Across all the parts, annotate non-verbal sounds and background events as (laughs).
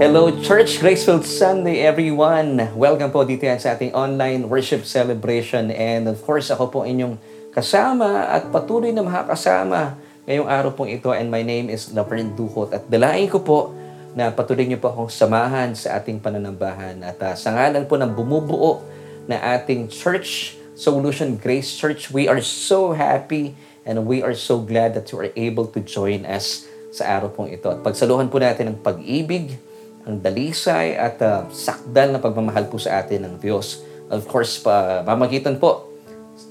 Hello Church, Graceful Sunday everyone! Welcome po dito yan sa ating online worship celebration and of course ako po inyong kasama at patuloy na makakasama ngayong araw pong ito and my name is Laverne Duhot at dalain ko po na patuloy niyo po akong samahan sa ating pananambahan at uh, sa ngalan po ng bumubuo na ating church, Solution Grace Church, we are so happy and we are so glad that you are able to join us sa araw pong ito. At pagsaluhan po natin ang pag-ibig, ang dalisay at uh, sakdal na pagmamahal po sa atin ng Diyos. Of course, pa, mamagitan po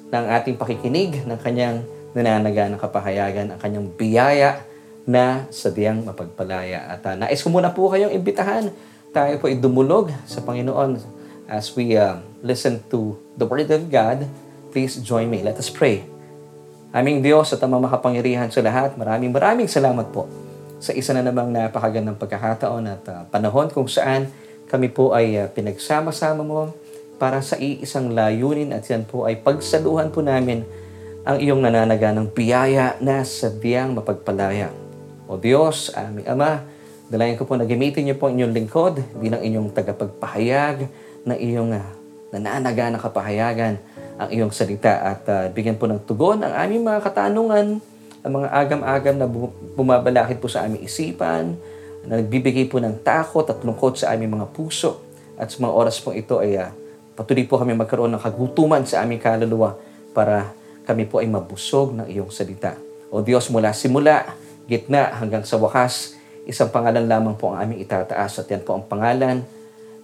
ng ating pakikinig ng kanyang nananaga ng kapahayagan, ang kanyang biyaya na sadyang mapagpalaya. At uh, nais ko muna po kayong imbitahan. Tayo po ay dumulog sa Panginoon as we uh, listen to the Word of God. Please join me. Let us pray. Aming Diyos at amang makapangyarihan sa lahat, maraming maraming salamat po sa isa na namang napakagandang pagkakataon at uh, panahon kung saan kami po ay uh, pinagsama-sama mo para sa iisang layunin at yan po ay pagsaluhan po namin ang iyong nananaga ng biyaya na sadyang mapagpalaya. O Diyos, aming Ama, dalayan ko po na gamitin niyo po ang inyong lingkod bilang inyong tagapagpahayag na iyong uh, nananaga ng kapahayagan ang iyong salita at uh, bigyan po ng tugon ang aming mga katanungan ang mga agam-agam na bumabalakid po sa aming isipan, na nagbibigay po ng takot at lungkot sa aming mga puso. At sa mga oras po ito ay uh, patuloy po kami magkaroon ng kagutuman sa aming kaluluwa para kami po ay mabusog ng iyong salita. O Diyos, mula simula, gitna hanggang sa wakas, isang pangalan lamang po ang aming itataas at yan po ang pangalan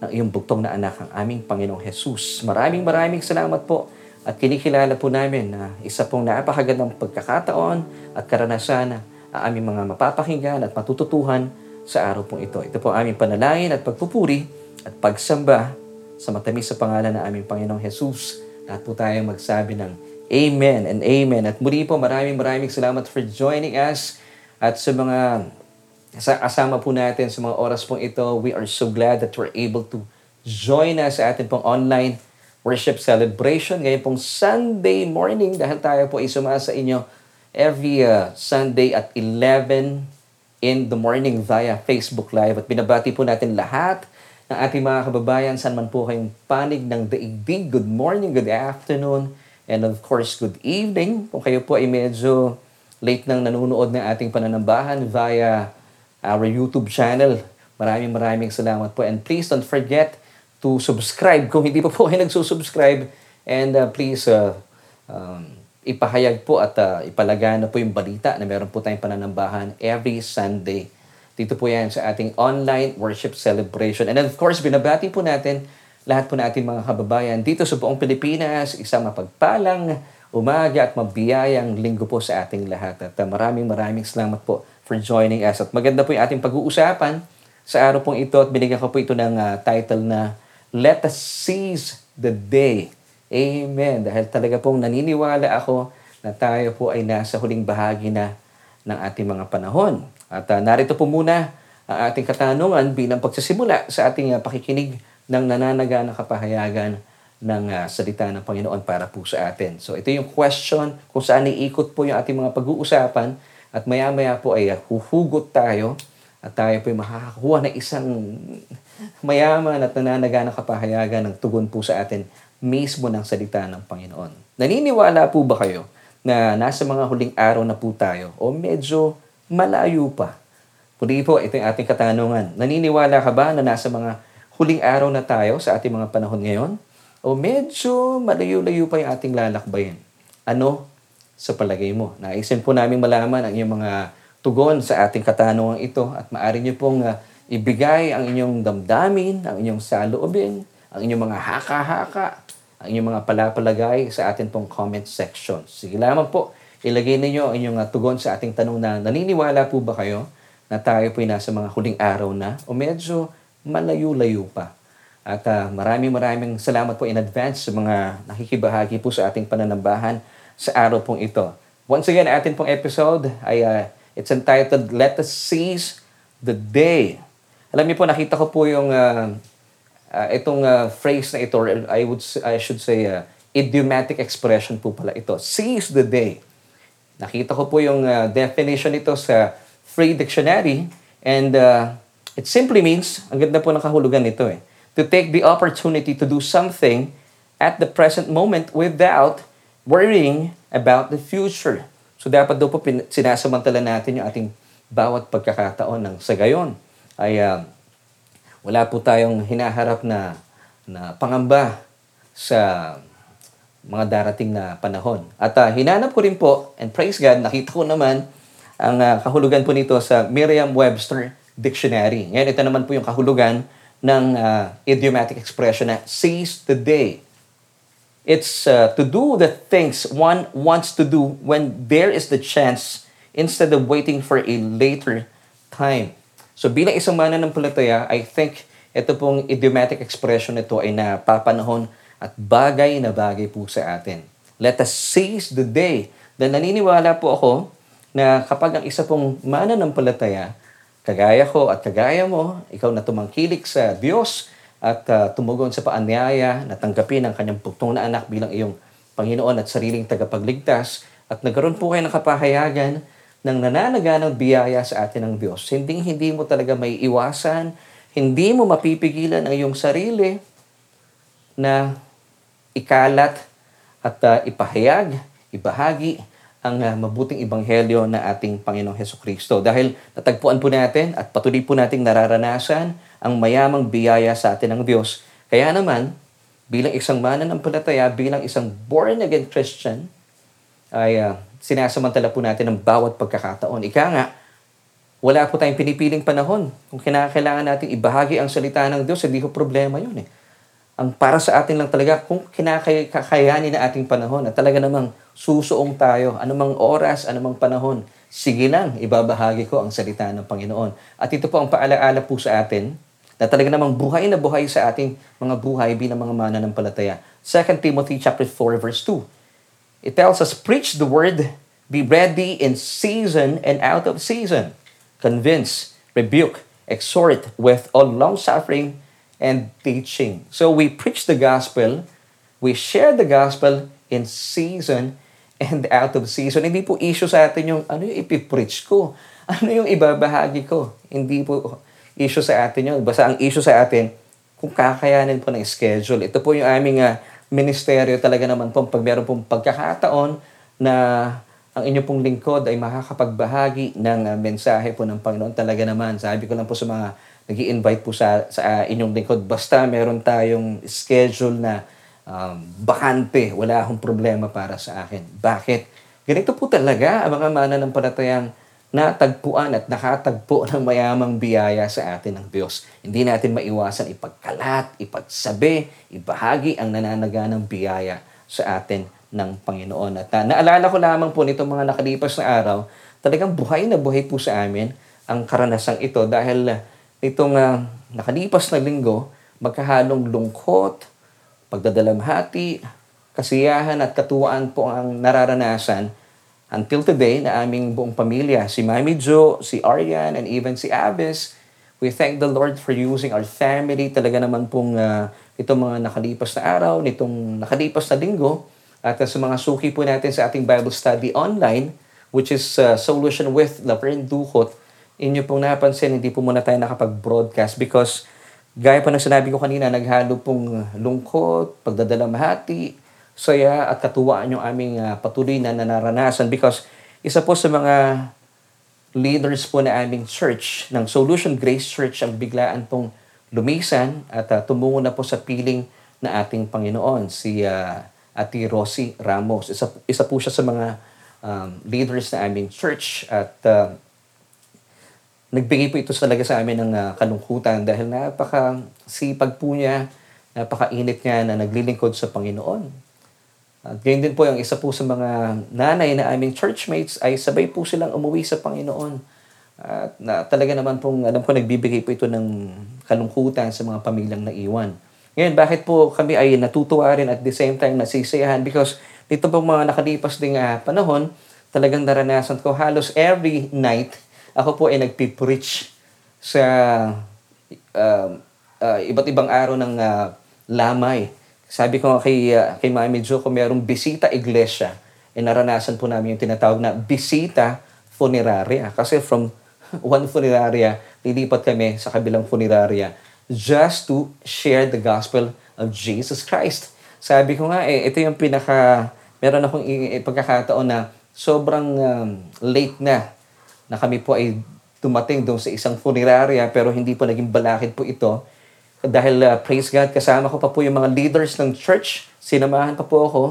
ng iyong bugtong na anak, ang aming Panginoong Jesus. Maraming maraming salamat po at kinikilala po namin na isa pong napakagandang pagkakataon at karanasan ang aming mga mapapakinggan at matututuhan sa araw pong ito. Ito po ang aming panalangin at pagpupuri at pagsamba sa matamis sa pangalan ng aming Panginoong Jesus. Lahat po tayong magsabi ng Amen and Amen. At muli po maraming maraming salamat for joining us at sa mga sa kasama po natin sa mga oras pong ito. We are so glad that we're able to join us sa atin pong online worship celebration ngayon pong Sunday morning dahil tayo po ay sa inyo every uh, Sunday at 11 in the morning via Facebook Live. At binabati po natin lahat ng ating mga kababayan saan man po kayong panig ng daigdig. Good morning, good afternoon, and of course, good evening. Kung kayo po ay medyo late nang nanonood ng ating pananambahan via our YouTube channel. Maraming maraming salamat po. And please don't forget to subscribe kung hindi pa po kayo nagsusubscribe. And uh, please, uh, um, ipahayag po at uh, ipalagana po yung balita na meron po tayong pananambahan every Sunday. Dito po yan sa ating online worship celebration. And of course, binabati po natin lahat po natin mga kababayan dito sa buong Pilipinas. Isang mapagpalang umaga at mabiyayang linggo po sa ating lahat. At uh, maraming maraming salamat po for joining us. At maganda po yung ating pag-uusapan sa araw pong ito at binigyan ko po ito ng uh, title na Let us seize the day. Amen. Dahil talaga pong naniniwala ako na tayo po ay nasa huling bahagi na ng ating mga panahon. At uh, narito po muna ang ating katanungan bilang pagsisimula sa ating uh, pakikinig ng nananaga na kapahayagan ng uh, salita ng Panginoon para po sa atin. So ito yung question kung saan iikot po yung ating mga pag-uusapan at maya-maya po ay uh, huhugot tayo at tayo po ay makakakuha ng isang mayaman at nananaga ng kapahayagan ng tugon po sa atin mismo ng salita ng Panginoon. Naniniwala po ba kayo na nasa mga huling araw na po tayo o medyo malayo pa? Puli po, ito yung ating katanungan. Naniniwala ka ba na nasa mga huling araw na tayo sa ating mga panahon ngayon? O medyo malayo-layo pa yung ating lalakbayin? Ano sa palagay mo? Naisin po namin malaman ang iyong mga tugon sa ating katanungan ito at maaari niyo pong uh, ibigay ang inyong damdamin, ang inyong saloobin, ang inyong mga haka-haka, ang inyong mga palapalagay sa atin pong comment section. Sige lamang po, ilagay ninyo ang inyong uh, tugon sa ating tanong na naniniwala po ba kayo na tayo po ay nasa mga huling araw na o medyo malayo-layo pa. At uh, maraming maraming salamat po in advance sa mga nakikibahagi po sa ating pananambahan sa araw pong ito. Once again, atin pong episode ay uh, it's entitled Let Us Seize the Day alam niyo po, nakita ko po yung uh, uh, itong uh, phrase na ito, I, would, I should say, uh, idiomatic expression po pala ito. Seize the day. Nakita ko po yung uh, definition nito sa Free Dictionary and uh, It simply means, ang ganda po ng kahulugan nito eh, to take the opportunity to do something at the present moment without worrying about the future. So dapat daw po pin- sinasamantala natin yung ating bawat pagkakataon ng sa gayon ay uh, wala po tayong hinaharap na na pangamba sa mga darating na panahon. At uh, hinanap ko rin po, and praise God, nakita ko naman ang uh, kahulugan po nito sa Merriam-Webster Dictionary. Ngayon, ito naman po yung kahulugan ng uh, idiomatic expression na seize the day. It's uh, to do the things one wants to do when there is the chance instead of waiting for a later time. So bilang isang mananampalataya, I think ito pong idiomatic expression nito ay napapanahon at bagay na bagay po sa atin. Let us seize the day. Dahil naniniwala po ako na kapag ang isa pong mananampalataya, kagaya ko at kagaya mo, ikaw na tumangkilik sa Diyos at uh, tumugon sa paanyaya na tanggapin ang kanyang puktong na anak bilang iyong Panginoon at sariling tagapagligtas at nagkaroon po kayo ng kapahayagan ng nananaganang biyaya sa atin ng Diyos. Hindi hindi mo talaga may iwasan, hindi mo mapipigilan ang iyong sarili na ikalat at uh, ipahayag, ibahagi ang uh, mabuting ibanghelyo na ating Panginoong Heso Kristo. Dahil natagpuan po natin at patuloy po nating nararanasan ang mayamang biyaya sa atin ng Diyos. Kaya naman, bilang isang mananampalataya, bilang isang born-again Christian, ay uh, sinasamantala po natin ang bawat pagkakataon. Ika nga, wala po tayong pinipiling panahon. Kung kinakailangan natin ibahagi ang salita ng Diyos, hindi ko problema yun eh ang para sa atin lang talaga kung kinakayanin na ating panahon at talaga namang susuong tayo, anumang oras, anumang panahon, sige lang, ibabahagi ko ang salita ng Panginoon. At ito po ang paalaala po sa atin na talaga namang buhay na buhay sa ating mga buhay bilang mga mananampalataya. 2 Timothy chapter 4 verse 2. It tells us, preach the word, be ready in season and out of season. Convince, rebuke, exhort with all long suffering and teaching. So we preach the gospel, we share the gospel in season and out of season. Hindi po issue sa atin yung ano yung ipipreach ko, (laughs) ano yung ibabahagi ko. Hindi po issue sa atin yun. Basta ang issue sa atin, kung kakayanin po ng schedule. Ito po yung aming uh, ministeryo talaga naman po pag meron pong pagkakataon na ang inyo pong lingkod ay makakapagbahagi ng uh, mensahe po ng Panginoon talaga naman. Sabi ko lang po sa mga nag invite po sa, sa inyong lingkod. Basta meron tayong schedule na um, bakante, wala akong problema para sa akin. Bakit? Ganito po talaga ang mga mananampalatayang natagpuan at nakatagpo ng mayamang biyaya sa atin ng Diyos. Hindi natin maiwasan ipagkalat, ipagsabi, ibahagi ang nananaganang biyaya sa atin ng Panginoon. At uh, naalala ko lamang po nito mga nakalipas na araw, talagang buhay na buhay po sa amin ang karanasang ito dahil uh, itong uh, nakalipas na linggo, magkahalong lungkot, pagdadalamhati, kasiyahan at katuwaan po ang nararanasan until today na aming buong pamilya, si Mami Jo, si Arian, and even si Abis. We thank the Lord for using our family. Talaga naman pong uh, itong mga nakalipas na araw, nitong nakalipas na linggo, at sa mga suki po natin sa ating Bible study online, which is uh, Solution with Laverne Duhot, inyo pong napansin, hindi po muna tayo nakapag-broadcast because gaya po ng sinabi ko kanina, naghalo pong lungkot, pagdadalamhati, saya at katuwaan yung aming uh, patuloy na naranasan because isa po sa mga leaders po na aming church, ng Solution Grace Church, ang biglaan pong lumisan at uh, tumungo na po sa piling na ating Panginoon, si uh, Ati Rosie Ramos. Isa, isa po siya sa mga um, leaders na aming church at uh, nagbigay po ito talaga sa amin ng uh, kalungkutan dahil napaka sipag po niya, napakainit niya na naglilingkod sa Panginoon. At ganyan din po yung isa po sa mga nanay na aming churchmates ay sabay po silang umuwi sa Panginoon. At na, talaga naman pong alam ko nagbibigay po ito ng kalungkutan sa mga pamilyang naiwan. Ngayon, bakit po kami ay natutuwa rin at the same time nasisiyahan? Because dito po mga nakalipas ding uh, panahon, talagang naranasan ko halos every night ako po ay nagpipreach sa uh, uh, iba't ibang araw ng uh, lamay. Sabi ko kay, uh, kay Mami Jo, kung mayroong bisita iglesia, eh naranasan po namin yung tinatawag na bisita funeraria. Kasi from (laughs) one funeraria, lilipat kami sa kabilang funeraria just to share the gospel of Jesus Christ. Sabi ko nga eh, ito yung pinaka, meron akong pagkakataon na sobrang um, late na na kami po ay tumating doon sa isang funeraria pero hindi po naging balakid po ito. Dahil uh, praise God, kasama ko pa po yung mga leaders ng church. Sinamahan pa po ako.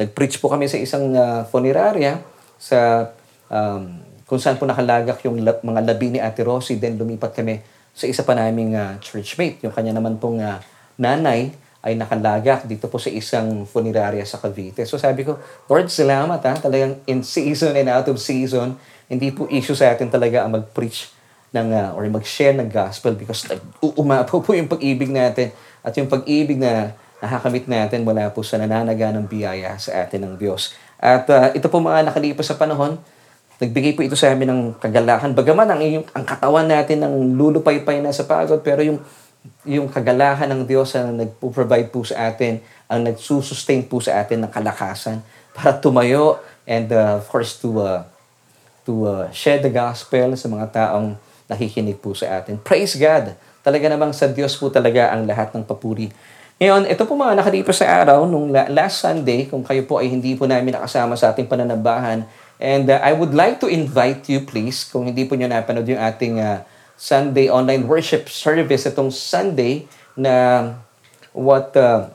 Nag-preach po kami sa isang uh, funeraria sa um, kung saan po nakalagak yung lab, mga labi ni Ate Rosie. Then lumipat kami sa isa pa naming uh, churchmate. Yung kanya naman pong uh, nanay ay nakalagak dito po sa isang funeraria sa Cavite. So sabi ko, Lord, salamat ha. Talagang in season and out of season, hindi po issue sa atin talaga ang mag-preach ng, uh, or mag-share ng gospel because umapaw po yung pag-ibig natin at yung pag-ibig na nakakamit natin mula po sa nananaga ng biyaya sa atin ng Diyos. At uh, ito po mga nakalipas sa panahon, Nagbigay po ito sa amin ng kagalakan. Bagaman ang, yung, ang katawan natin ng lulupay-pay na sa pagod, pero yung, yung kagalakan ng Diyos na nagpo-provide po sa atin, ang nagsusustain po sa atin ng kalakasan para tumayo and uh, of course to uh, to uh, share the gospel sa mga taong nakikinig po sa atin. Praise God! Talaga namang sa Diyos po talaga ang lahat ng papuri. Ngayon, ito po mga nakalipas sa araw, nung last Sunday, kung kayo po ay hindi po namin nakasama sa ating pananabahan, And uh, I would like to invite you please, kung hindi po nyo napanood yung ating uh, Sunday online worship service itong Sunday na what uh,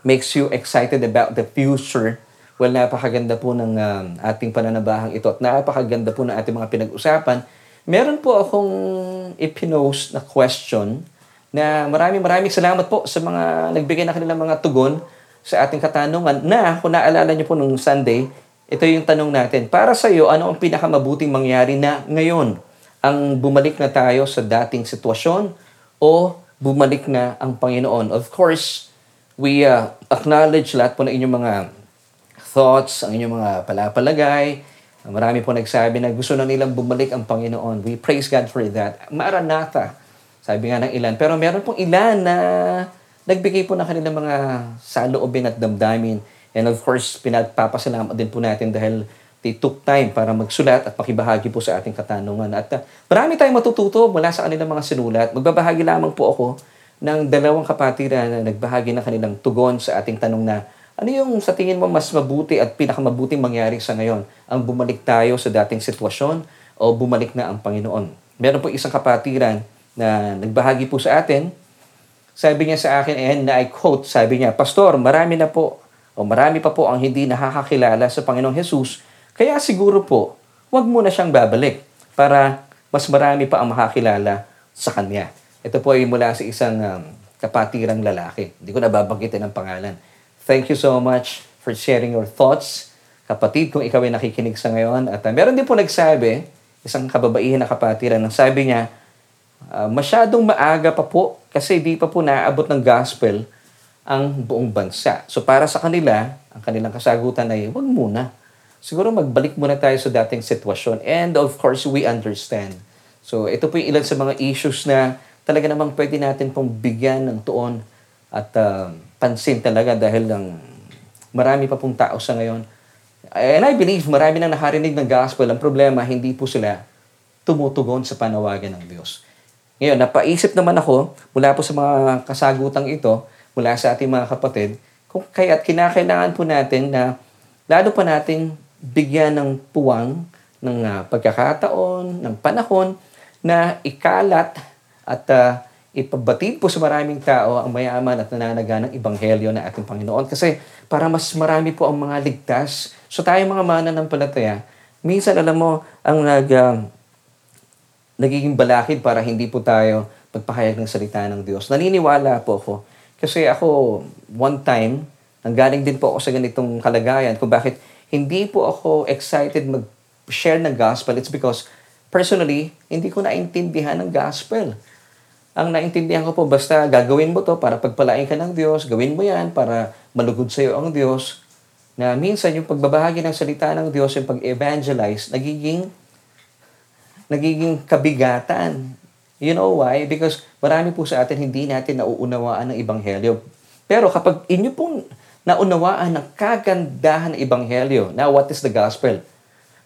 makes you excited about the future. Well, napakaganda po ng um, ating pananabahang ito at napakaganda po ng ating mga pinag-usapan. Meron po akong ipinost na question na maraming maraming salamat po sa mga nagbigay na kanilang mga tugon sa ating katanungan na kung naalala niyo po nung Sunday, ito yung tanong natin. Para sa iyo, ano ang pinakamabuting mangyari na ngayon? Ang bumalik na tayo sa dating sitwasyon o bumalik na ang Panginoon? Of course, we uh, acknowledge lahat po ng inyong mga thoughts, ang inyong mga palapalagay. Marami po nagsabi na gusto na nilang bumalik ang Panginoon. We praise God for that. Maranatha, sabi nga ng ilan. Pero meron pong ilan na nagbigay po ng kanilang mga saloobin at damdamin And of course, pinagpapasalamat din po natin dahil they took time para magsulat at makibahagi po sa ating katanungan. At uh, marami tayong matututo mula sa kanilang mga sinulat. Magbabahagi lamang po ako ng dalawang kapatiran na nagbahagi ng kanilang tugon sa ating tanong na ano yung sa tingin mo mas mabuti at pinakamabuting mangyari sa ngayon? Ang bumalik tayo sa dating sitwasyon o bumalik na ang Panginoon? Meron po isang kapatiran na nagbahagi po sa atin. Sabi niya sa akin, and I quote, sabi niya, Pastor, marami na po o marami pa po ang hindi nakakakilala sa Panginoong Hesus, kaya siguro po, wag mo na siyang babalik para mas marami pa ang makakilala sa Kanya. Ito po ay mula sa isang um, kapatirang lalaki. Hindi ko nababanggitin ang pangalan. Thank you so much for sharing your thoughts. Kapatid, kung ikaw ay nakikinig sa ngayon. At uh, meron din po nagsabi, isang kababaihan na kapatiran, ang sabi niya, uh, masyadong maaga pa po kasi di pa po naabot ng gospel ang buong bansa. So para sa kanila, ang kanilang kasagutan ay wag muna. Siguro magbalik muna tayo sa dating sitwasyon. And of course, we understand. So ito po yung ilan sa mga issues na talaga namang pwede natin pong bigyan ng tuon at uh, pansin talaga dahil lang marami pa pong tao sa ngayon. And I believe marami nang nakarinig ng gospel. Ang problema, hindi po sila tumutugon sa panawagan ng Diyos. Ngayon, napaisip naman ako mula po sa mga kasagutang ito mula sa ating mga kapatid, kung kaya't kinakailangan po natin na lalo pa nating bigyan ng puwang ng uh, pagkakataon, ng panahon na ikalat at uh, ipabatid po sa maraming tao ang mayaman at nananaga ng Ibanghelyo na ating Panginoon. Kasi para mas marami po ang mga ligtas. So tayo mga mananampalataya, minsan alam mo, ang nag, uh, nagiging balakid para hindi po tayo magpahayag ng salita ng Diyos. Naniniwala po ako kasi ako, one time, nanggaling din po ako sa ganitong kalagayan kung bakit hindi po ako excited mag-share ng gospel. It's because, personally, hindi ko naintindihan ng gospel. Ang naintindihan ko po, basta gagawin mo to para pagpalain ka ng Diyos, gawin mo yan para malugod sa iyo ang Diyos, na minsan yung pagbabahagi ng salita ng Diyos, yung pag-evangelize, nagiging nagiging kabigatan. You know why? Because marami po sa atin hindi natin nauunawaan ng Ebanghelyo. Pero kapag inyo pong naunawaan ng kagandahan ng Ebanghelyo, now what is the gospel?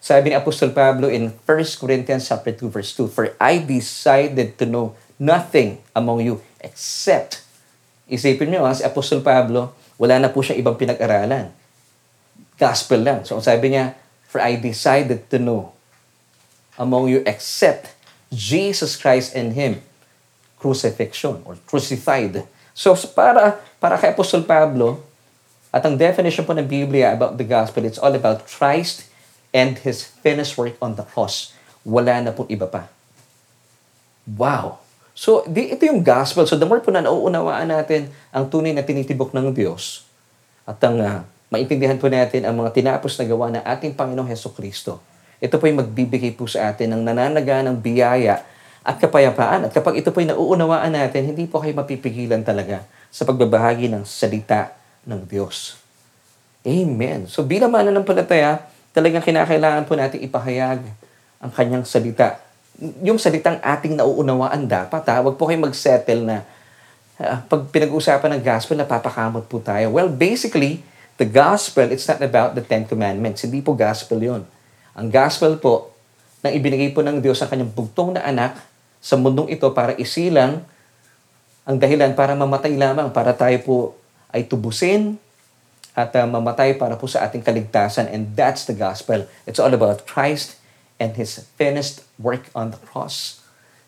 Sabi ni Apostol Pablo in 1 Corinthians chapter 2 verse 2, For I decided to know nothing among you except, isipin niyo ha, si Apostol Pablo, wala na po siyang ibang pinag-aralan. Gospel lang. So sabi niya, For I decided to know among you except Jesus Christ and Him crucifixion or crucified. So para para kay Apostol Pablo, at ang definition po ng Biblia about the gospel, it's all about Christ and His finished work on the cross. Wala na pong iba pa. Wow! So, di, ito yung gospel. So, the more po na nauunawaan natin ang tunay na tinitibok ng Diyos at ang uh, maintindihan po natin ang mga tinapos na gawa ng ating Panginoong Heso Kristo. Ito po yung magbibigay po sa atin ng nananaga ng biyaya at kapayapaan. At kapag ito po yung nauunawaan natin, hindi po kayo mapipigilan talaga sa pagbabahagi ng salita ng Diyos. Amen. So bilang mananampalataya, talagang kinakailangan po natin ipahayag ang kanyang salita yung salitang ating nauunawaan dapat ha. Huwag po kayo mag-settle na uh, pag pinag-uusapan ng gospel, napapakamot po tayo. Well, basically, the gospel, it's not about the Ten Commandments. Hindi po gospel yon. Ang gospel po, nang ibinigay po ng Diyos ang kanyang bugtong na anak sa mundong ito para isilang ang dahilan para mamatay lamang, para tayo po ay tubusin at uh, mamatay para po sa ating kaligtasan. And that's the gospel. It's all about Christ and His finished work on the cross.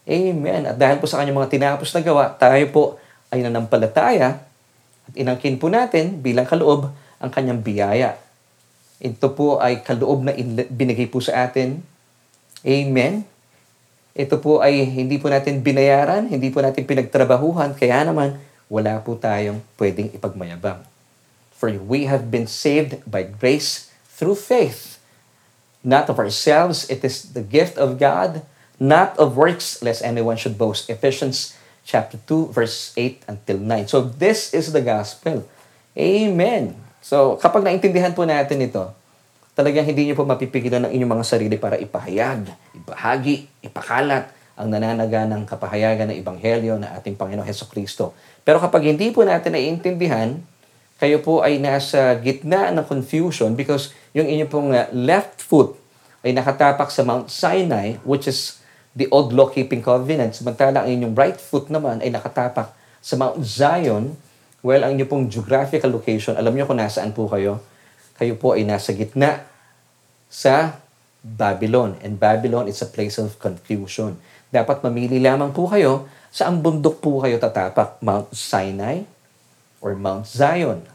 Amen. At dahil po sa kanyang mga tinapos na gawa, tayo po ay nanampalataya at inangkin po natin bilang kaloob ang kanyang biyaya. Ito po ay kaloob na binigay po sa atin. Amen. Ito po ay hindi po natin binayaran, hindi po natin pinagtrabahuhan, kaya naman wala po tayong pwedeng ipagmayabang. For we have been saved by grace through faith not of ourselves. It is the gift of God, not of works, lest anyone should boast. Ephesians chapter 2, verse 8 until 9. So this is the gospel. Amen. So kapag naintindihan po natin ito, talagang hindi niyo po mapipigilan ng inyong mga sarili para ipahayag, ibahagi, ipakalat ang nananaga ng kapahayagan ng Ebanghelyo na ating Panginoon Heso Kristo. Pero kapag hindi po natin naiintindihan, kayo po ay nasa gitna ng confusion because yung inyong pong uh, left foot ay nakatapak sa Mount Sinai, which is the old law-keeping covenant. Samantala, ang inyong right foot naman ay nakatapak sa Mount Zion. Well, ang inyong pong geographical location, alam niyo kung nasaan po kayo. Kayo po ay nasa gitna sa Babylon. And Babylon is a place of confusion. Dapat mamili lamang po kayo sa ang bundok po kayo tatapak, Mount Sinai or Mount Zion.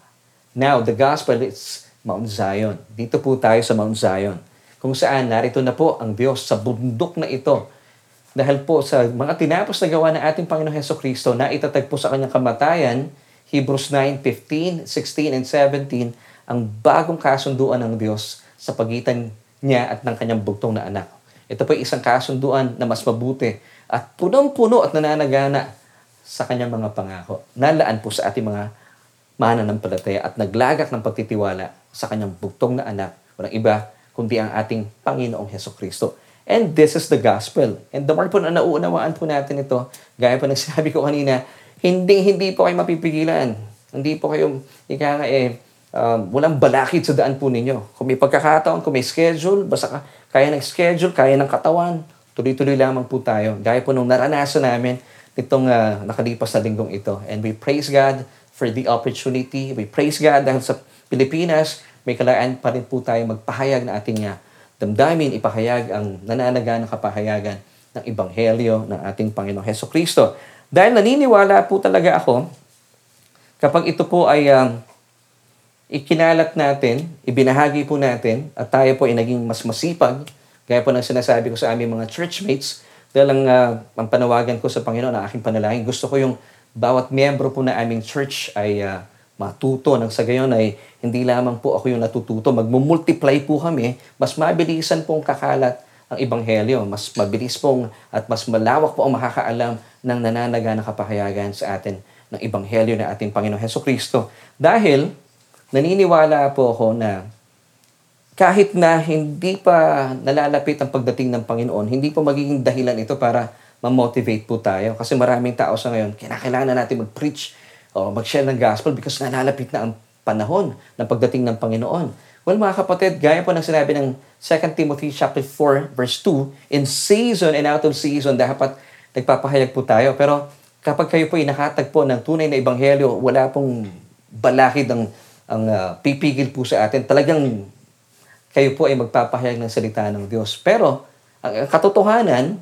Now, the gospel is Mount Zion. Dito po tayo sa Mount Zion. Kung saan narito na po ang Diyos sa bundok na ito. Dahil po sa mga tinapos na gawa ng ating Panginoon Heso Kristo na itatag po sa kanyang kamatayan, Hebrews 9, 15, 16, and 17, ang bagong kasunduan ng Diyos sa pagitan niya at ng kanyang bugtong na anak. Ito po isang kasunduan na mas mabuti at punong-puno at nananagana sa kanyang mga pangako. Nalaan po sa ating mga mananampalataya at naglagak ng pagtitiwala sa kanyang bugtong na anak, walang iba kundi ang ating Panginoong Heso Kristo. And this is the gospel. And the more po na nauunawaan po natin ito, gaya po ng (laughs) sinabi ko kanina, hindi hindi po kayo mapipigilan. Hindi po kayo, ika nga eh, um, walang balakid sa daan po ninyo. Kung may pagkakataon, kung may schedule, basta ka, kaya ng schedule, kaya ng katawan, tuloy-tuloy lamang po tayo. Gaya po nung naranasan namin nitong uh, nakalipas na linggong ito. And we praise God for the opportunity. We praise God dahil sa Pilipinas, may kalayaan pa rin po tayo magpahayag na ating uh, damdamin, ipahayag ang nananaga ng kapahayagan ng Ebanghelyo ng ating Panginoong Heso Kristo. Dahil naniniwala po talaga ako, kapag ito po ay um, ikinalat natin, ibinahagi po natin, at tayo po ay naging mas masipag, gaya po ng sinasabi ko sa aming mga churchmates, dahil ang, uh, ang panawagan ko sa Panginoon, ang aking panalangin, gusto ko yung bawat miyembro po na aming church ay uh, matuto. Nang sa gayon ay hindi lamang po ako yung natututo, magmumultiply po kami, mas mabilisan pong kakalat ang Ebanghelyo, mas mabilis pong at mas malawak po ang makakaalam ng nananaga na kapahayagan sa atin ng Ebanghelyo na ating Panginoon Heso Kristo. Dahil naniniwala po ako na kahit na hindi pa nalalapit ang pagdating ng Panginoon, hindi pa magiging dahilan ito para ma-motivate po tayo. Kasi maraming tao sa ngayon, kinakailangan na natin mag-preach o mag-share ng gospel because nalalapit na ang panahon ng pagdating ng Panginoon. Well, mga kapatid, gaya po ng sinabi ng 2 Timothy chapter 4 verse 2, in season and out of season, dapat nagpapahayag po tayo. Pero kapag kayo po ay nakatagpo ng tunay na ebanghelyo, wala pong balakid ang, ang uh, pipigil po sa atin. Talagang kayo po ay magpapahayag ng salita ng Diyos. Pero ang, katotohanan,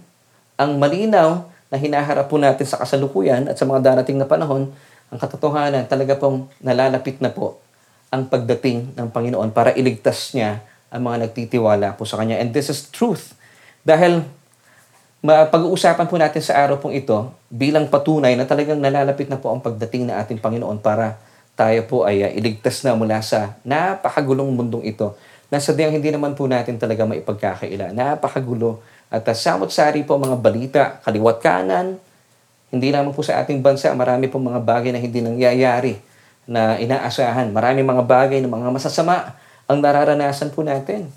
ang malinaw na hinaharap po natin sa kasalukuyan at sa mga darating na panahon, ang katotohanan talaga pong nalalapit na po ang pagdating ng Panginoon para iligtas niya ang mga nagtitiwala po sa Kanya. And this is truth. Dahil pag-uusapan po natin sa araw pong ito bilang patunay na talagang nalalapit na po ang pagdating na ating Panginoon para tayo po ay uh, iligtas na mula sa napakagulong mundong ito na sadyang hindi naman po natin talaga maipagkakaila. Napakagulo at samot-sari po mga balita, kaliwat kanan, hindi lamang po sa ating bansa, marami pong mga bagay na hindi nangyayari na inaasahan. Marami mga bagay na mga masasama ang nararanasan po natin.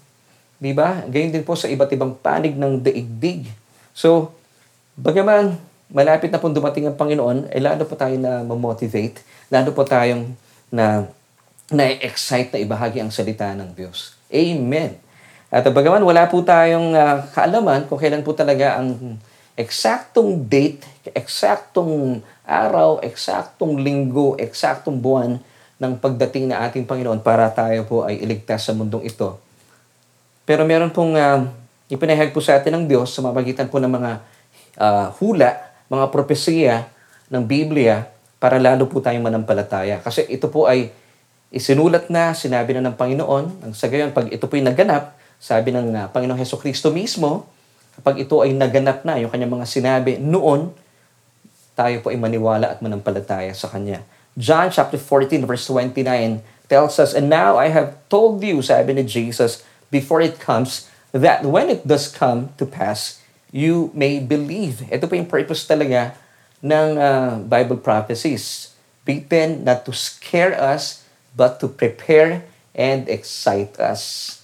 Di ba? Gayun din po sa iba't ibang panig ng daigdig. So, bagaman malapit na pong dumating ang Panginoon, ay lalo po tayo na ma-motivate, lalo po tayong na na-excite na ibahagi ang salita ng Diyos. Amen. At bagaman wala po tayong uh, kaalaman kung kailan po talaga ang eksaktong date, eksaktong araw, eksaktong linggo, eksaktong buwan ng pagdating na ating Panginoon para tayo po ay iligtas sa mundong ito. Pero meron pong uh, ipinahayag po sa atin ng Diyos sa mamagitan po ng mga uh, hula, mga propesiya ng Biblia para lalo po tayong manampalataya. Kasi ito po ay isinulat na, sinabi na ng Panginoon. Ang sa gayon, pag ito po ay naganap, sabi ng uh, Panginoong Heso Kristo mismo, kapag ito ay naganap na, yung kanyang mga sinabi noon, tayo po ay maniwala at manampalataya sa Kanya. John chapter 14 verse 29 tells us, And now I have told you, sabi ni Jesus, before it comes, that when it does come to pass, you may believe. Ito po yung purpose talaga ng uh, Bible prophecies. Written not to scare us, but to prepare and excite us.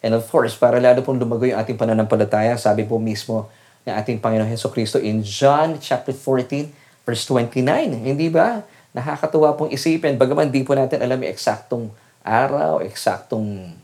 And of course, para lalo pong lumago yung ating pananampalataya, sabi po mismo ng ating Panginoon Heso Kristo in John chapter 14, verse 29. Hindi ba? Nakakatuwa pong isipin, bagaman di po natin alam yung eksaktong araw, eksaktong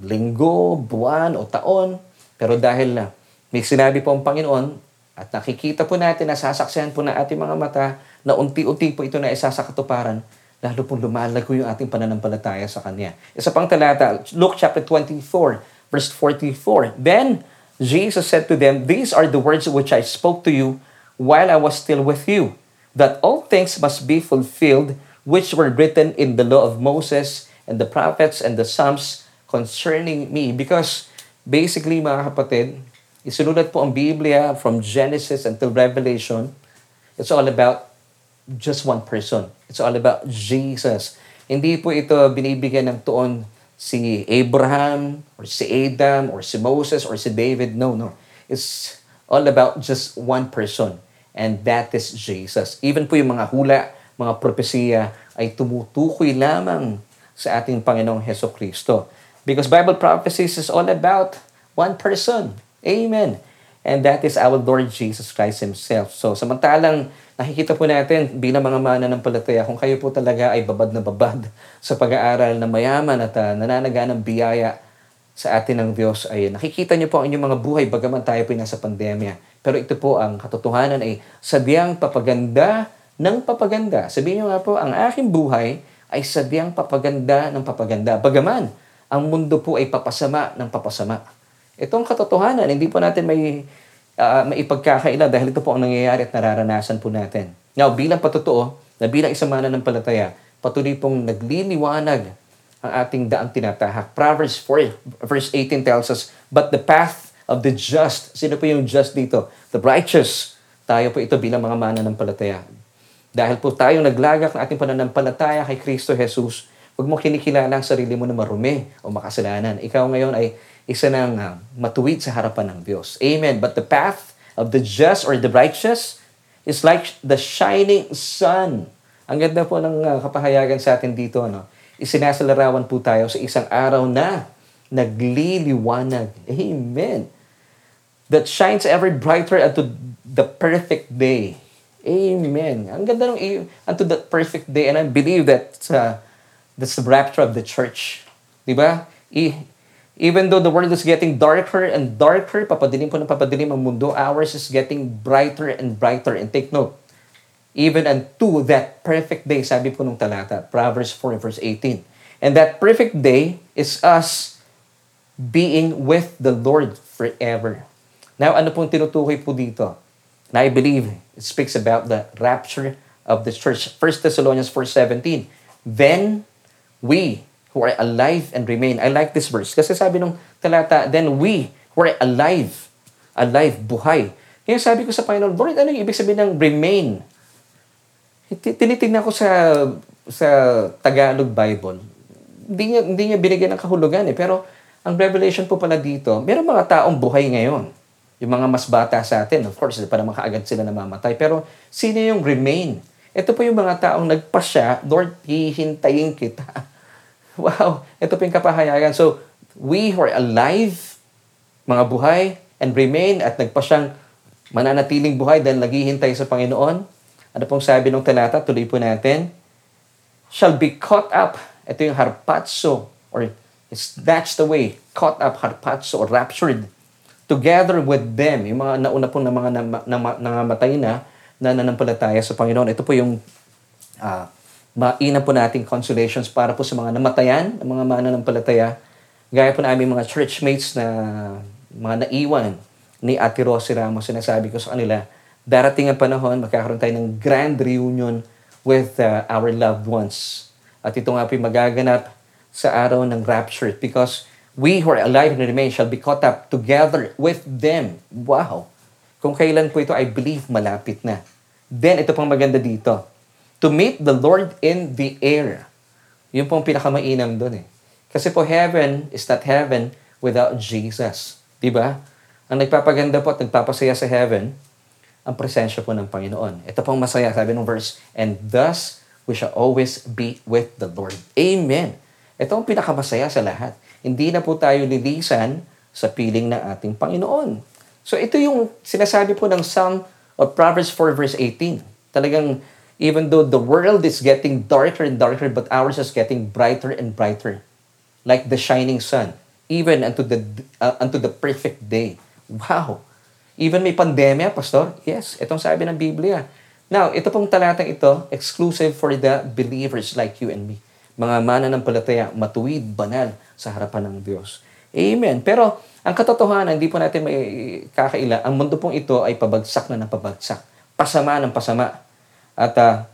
linggo, buwan o taon, pero dahil na may sinabi po ang Panginoon at nakikita po natin, nasasaksihan po na ating mga mata na unti-unti po ito na isa sa katuparan, lalo pong lumalago yung ating pananampalataya sa Kanya. Isa pang talata, Luke chapter 24, verse 44. Then Jesus said to them, These are the words which I spoke to you while I was still with you, that all things must be fulfilled which were written in the law of Moses and the prophets and the Psalms concerning me. Because basically, mga kapatid, isinulat po ang Biblia from Genesis until Revelation. It's all about just one person. It's all about Jesus. Hindi po ito binibigyan ng tuon si Abraham or si Adam or si Moses or si David. No, no. It's all about just one person. And that is Jesus. Even po yung mga hula, mga propesiya ay tumutukoy lamang sa ating Panginoong Heso Kristo. Because Bible prophecies is all about one person. Amen. And that is our Lord Jesus Christ Himself. So, samantalang nakikita po natin bilang mga mana ng palataya, kung kayo po talaga ay babad na babad sa pag-aaral na mayaman at uh, nananaga ng biyaya sa atin ng Diyos, ay nakikita niyo po ang inyong mga buhay bagaman tayo po nasa pandemya. Pero ito po ang katotohanan ay sadyang papaganda ng papaganda. Sabihin niyo nga po, ang aking buhay ay sadyang papaganda ng papaganda. Bagaman, ang mundo po ay papasama ng papasama. Itong katotohanan, hindi po natin may uh, maipagkakaila dahil ito po ang nangyayari at nararanasan po natin. Now, bilang patotoo, na bilang isang mananampalataya, patuloy pong nagliliwanag ang ating daang tinatahak. Proverbs 4, verse 18 tells us, But the path of the just, sino po yung just dito? The righteous. Tayo po ito bilang mga mananampalataya. Dahil po tayo naglagak ng ating pananampalataya kay Kristo Jesus, huwag mo kinikilala ang sarili mo na marumi o makasalanan. Ikaw ngayon ay isa ng uh, matuwid sa harapan ng Diyos. Amen. But the path of the just or the righteous is like the shining sun. Ang ganda po ng uh, kapahayagan sa atin dito. No? Isinasalarawan po tayo sa isang araw na nagliliwanag. Amen. That shines ever brighter unto the perfect day. Amen. Ang ganda ng unto that perfect day. And I believe that uh, that's the rapture of the church. Di ba? Even though the world is getting darker and darker, papadilim po ng papadilim ang mundo, ours is getting brighter and brighter. And take note, even unto that perfect day, sabi po nung talata, Proverbs 4 verse 18. And that perfect day is us being with the Lord forever. Now, ano pong tinutukoy po dito? Na I believe it speaks about the rapture of the church. 1 Thessalonians 4.17 Then we who are alive and remain. I like this verse. Kasi sabi nung talata, then we who are alive, alive, buhay. Kaya sabi ko sa Panginoon, Lord, ano yung ibig sabihin ng remain? Tinitignan ko sa sa Tagalog Bible hindi niya, hindi niya binigyan ng kahulugan eh. Pero ang revelation po pala dito, meron mga taong buhay ngayon. Yung mga mas bata sa atin, of course, pa naman kaagad sila namamatay. Pero sino yung remain? Ito po yung mga taong nagpasya, Lord, hihintayin kita. (laughs) wow, ito po yung kapahayagan. So, we who are alive, mga buhay, and remain at nagpasyang mananatiling buhay dahil naghihintay sa Panginoon. Ano pong sabi ng talata? Tuloy po natin. Shall be caught up ito yung harpazo or snatched away, caught up, harpazo or raptured together with them. Yung mga nauna pong na mga nangamatay na na nanampalataya sa Panginoon. Ito po yung uh, maina po nating consolations para po sa mga namatayan, mga mananampalataya. Gaya po na aming mga churchmates na mga naiwan ni Ate Rosy Ramos, sinasabi ko sa kanila, darating ang panahon, magkakaroon tayo ng grand reunion with uh, our loved ones. At ito nga po magaganap sa araw ng rapture because we who are alive and remain shall be caught up together with them. Wow! Kung kailan po ito, I believe malapit na. Then, ito pang maganda dito. To meet the Lord in the air. Yun pong pinakamainam doon eh. Kasi po heaven is not heaven without Jesus. Di ba? Ang nagpapaganda po at nagpapasaya sa heaven, ang presensya po ng Panginoon. Ito pong masaya, sabi ng verse, And thus we shall always be with the Lord. Amen. Ito ang pinakamasaya sa lahat. Hindi na po tayo lilisan sa piling ng ating Panginoon. So ito yung sinasabi po ng Psalm of Proverbs 4 verse 18. Talagang even though the world is getting darker and darker, but ours is getting brighter and brighter. Like the shining sun. Even unto the, uh, unto the perfect day. Wow! Even may pandemya, Pastor? Yes, itong sabi ng Biblia Now, ito pong talatang ito, exclusive for the believers like you and me. Mga mananampalataya, matuwid, banal sa harapan ng Diyos. Amen. Pero, ang katotohanan, hindi po natin may kakaila, ang mundo pong ito ay pabagsak na ng pabagsak. Pasama ng pasama. At uh,